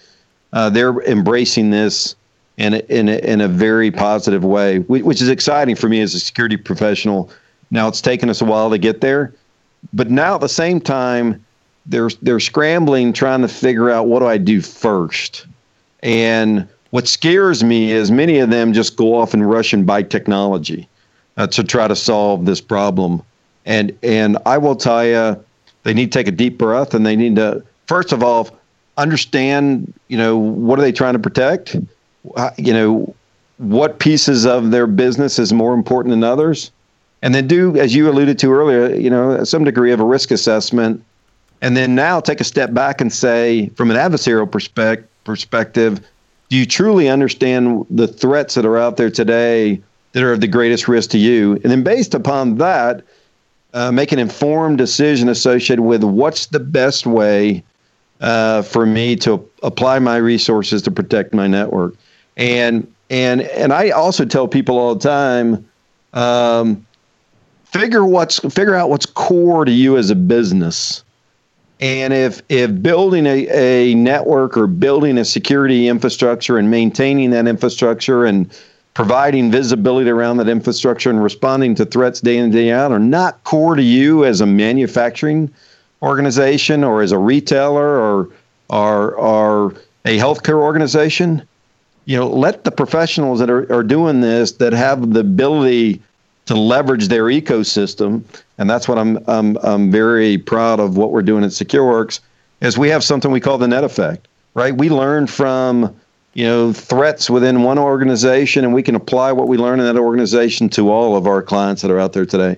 Uh, they're embracing this in a, in a, in a very positive way, which is exciting for me as a security professional. Now it's taken us a while to get there, but now at the same time, they're they're scrambling trying to figure out what do I do first. And what scares me is many of them just go off and rush and buy technology uh, to try to solve this problem. And and I will tell you, they need to take a deep breath and they need to first of all understand, you know, what are they trying to protect? Uh, you know, what pieces of their business is more important than others? And then do, as you alluded to earlier, you know, some degree of a risk assessment. And then now take a step back and say, from an adversarial perspective, perspective, do you truly understand the threats that are out there today that are of the greatest risk to you? And then, based upon that, uh, make an informed decision associated with what's the best way uh, for me to apply my resources to protect my network. And and and I also tell people all the time, um, figure what's figure out what's core to you as a business. And if if building a, a network or building a security infrastructure and maintaining that infrastructure and providing visibility around that infrastructure and responding to threats day in and day out are not core to you as a manufacturing organization or as a retailer or or, or a healthcare organization, you know, let the professionals that are, are doing this that have the ability to leverage their ecosystem, and that's what I'm I'm I'm very proud of what we're doing at SecureWorks, is we have something we call the net effect, right? We learn from you know threats within one organization, and we can apply what we learn in that organization to all of our clients that are out there today.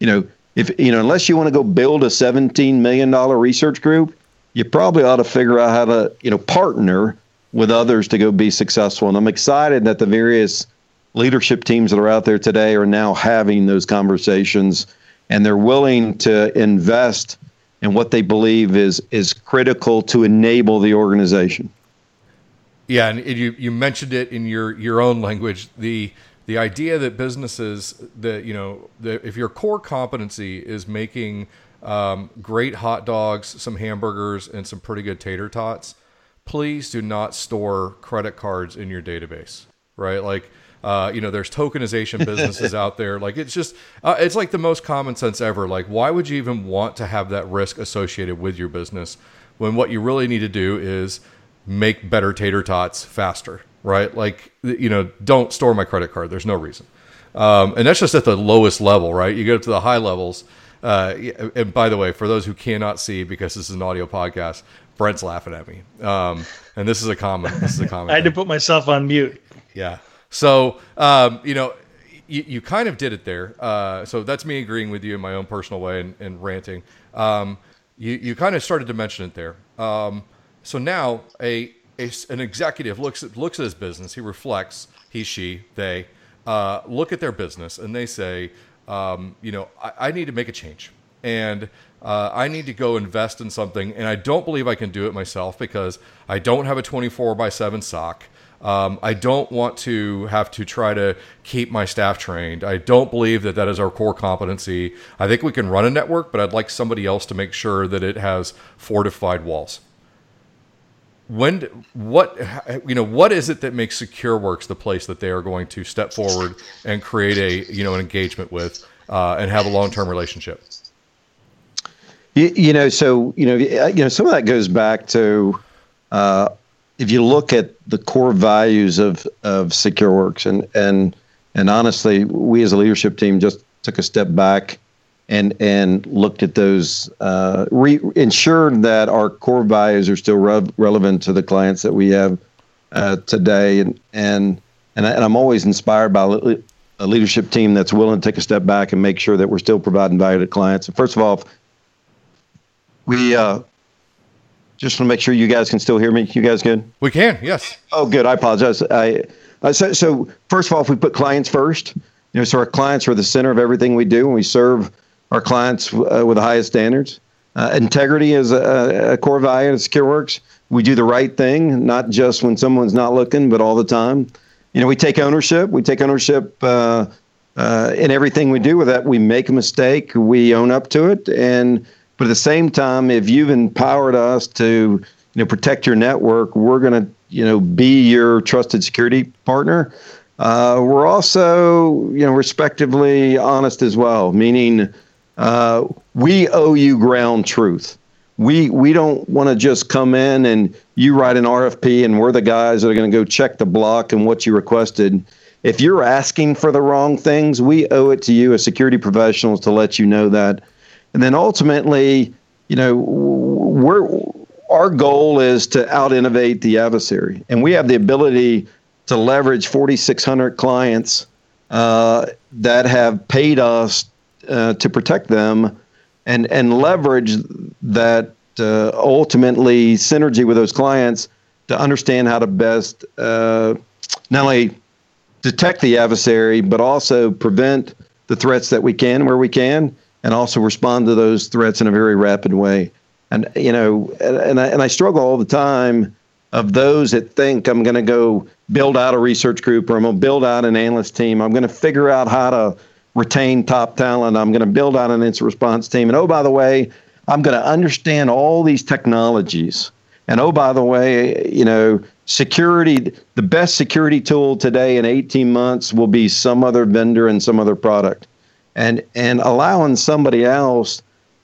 You know, if you know, unless you want to go build a 17 million dollar research group, you probably ought to figure out how to you know partner with others to go be successful. And I'm excited that the various leadership teams that are out there today are now having those conversations and they're willing to invest in what they believe is is critical to enable the organization. Yeah, and you you mentioned it in your your own language the the idea that businesses that you know that if your core competency is making um, great hot dogs, some hamburgers, and some pretty good tater tots, please do not store credit cards in your database. Right, like uh, you know, there's tokenization businesses out there. Like it's just, uh, it's like the most common sense ever. Like, why would you even want to have that risk associated with your business? when what you really need to do is make better tater tots faster, right? Like, you know, don't store my credit card. There's no reason. Um, and that's just at the lowest level, right? You get up to the high levels. Uh, and by the way, for those who cannot see, because this is an audio podcast, Brent's laughing at me. Um, and this is a comment. This is a common. I had to put myself on mute. Yeah. So um, you know, you, you kind of did it there. Uh, so that's me agreeing with you in my own personal way and, and ranting. Um, you you kind of started to mention it there. Um, so now a, a, an executive looks at looks at his business. He reflects. He she they uh, look at their business and they say, um, you know, I, I need to make a change and uh, I need to go invest in something, and I don't believe I can do it myself because I don't have a 24 by 7 SOC. Um, I don't want to have to try to keep my staff trained. I don't believe that that is our core competency. I think we can run a network, but I'd like somebody else to make sure that it has fortified walls. When what you know what is it that makes SecureWorks the place that they are going to step forward and create a you know an engagement with uh, and have a long term relationship? You, you, know, so you know, you know, some of that goes back to uh, if you look at the core values of of SecureWorks, and and and honestly, we as a leadership team just took a step back and and looked at those, uh, re- ensured that our core values are still re- relevant to the clients that we have uh, today, and and and, I, and I'm always inspired by a leadership team that's willing to take a step back and make sure that we're still providing value to clients. And first of all, we uh, just want to make sure you guys can still hear me. You guys good? We can. Yes. Oh, good. I apologize. I uh, so, so first of all, if we put clients first, you know, so our clients are the center of everything we do, and we serve our clients uh, with the highest standards. Uh, integrity is a, a, core value at SecureWorks. We do the right thing, not just when someone's not looking, but all the time. You know, we take ownership. We take ownership uh, uh, in everything we do. With that, we make a mistake, we own up to it, and but at the same time, if you've empowered us to you know protect your network, we're going to you know be your trusted security partner. Uh, we're also you know respectively honest as well, meaning uh, we owe you ground truth. We we don't want to just come in and you write an RFP and we're the guys that are going to go check the block and what you requested. If you're asking for the wrong things, we owe it to you as security professionals to let you know that and then ultimately, you know, we're our goal is to out innovate the adversary, and we have the ability to leverage 4,600 clients uh, that have paid us uh, to protect them, and and leverage that uh, ultimately synergy with those clients to understand how to best uh, not only detect the adversary but also prevent the threats that we can where we can and also respond to those threats in a very rapid way. And you know, and I, and I struggle all the time of those that think I'm going to go build out a research group or I'm going to build out an analyst team. I'm going to figure out how to retain top talent. I'm going to build out an incident response team. And oh, by the way, I'm going to understand all these technologies. And oh, by the way, you know, security, the best security tool today in 18 months will be some other vendor and some other product and and allowing somebody else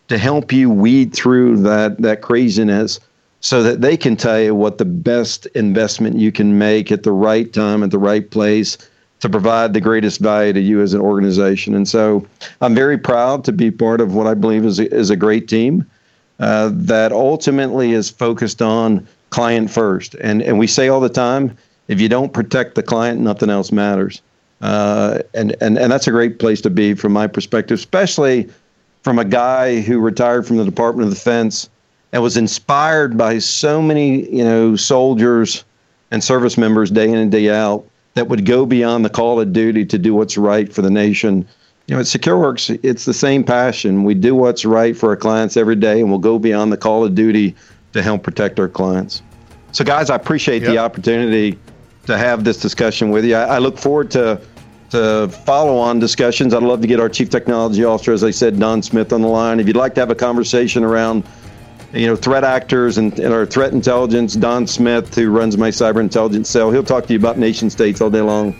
to help you weed through that that craziness so that they can tell you what the best investment you can make at the right time at the right place to provide the greatest value to you as an organization. And so I'm very proud to be part of what I believe is a, is a great team uh, that ultimately is focused on client first. And, and we say all the time, if you don't protect the client, nothing else matters. Uh, and, and, and that's a great place to be from my perspective, especially from a guy who retired from the Department of Defense and was inspired by so many, you know, soldiers and service members day in and day out that would go beyond the call of duty to do what's right for the nation. You know, at SecureWorks, it's the same passion. We do what's right for our clients every day, and we'll go beyond the call of duty to help protect our clients. So, guys, I appreciate yep. the opportunity to have this discussion with you. I, I look forward to to follow on discussions. I'd love to get our chief technology officer, as I said, Don Smith, on the line. If you'd like to have a conversation around, you know, threat actors and, and our threat intelligence, Don Smith, who runs my cyber intelligence cell, he'll talk to you about nation states all day long.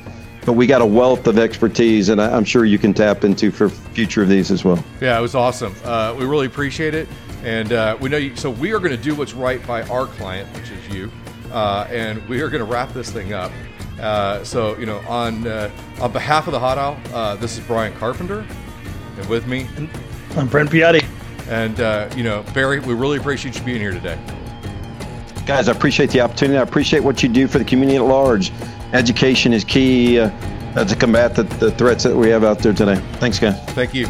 But we got a wealth of expertise, and I, am sure you can tap into for future of these as well. Yeah, it was awesome. Uh, we really appreciate it. And uh, we know you, so we are going to do what's right by our client, which is you, uh, and we are going to wrap this thing up. Uh, so you know, on uh, on behalf of the Hot Aisle, uh, this is Brian Carpenter, and with me, I'm Brent Piatti. And uh, you know Barry. We really appreciate you being here today. Guys, I appreciate the opportunity. I appreciate what you do for the community at large. Education is key uh, to combat the, the threats that we have out there today. Thanks, guys. Thank you.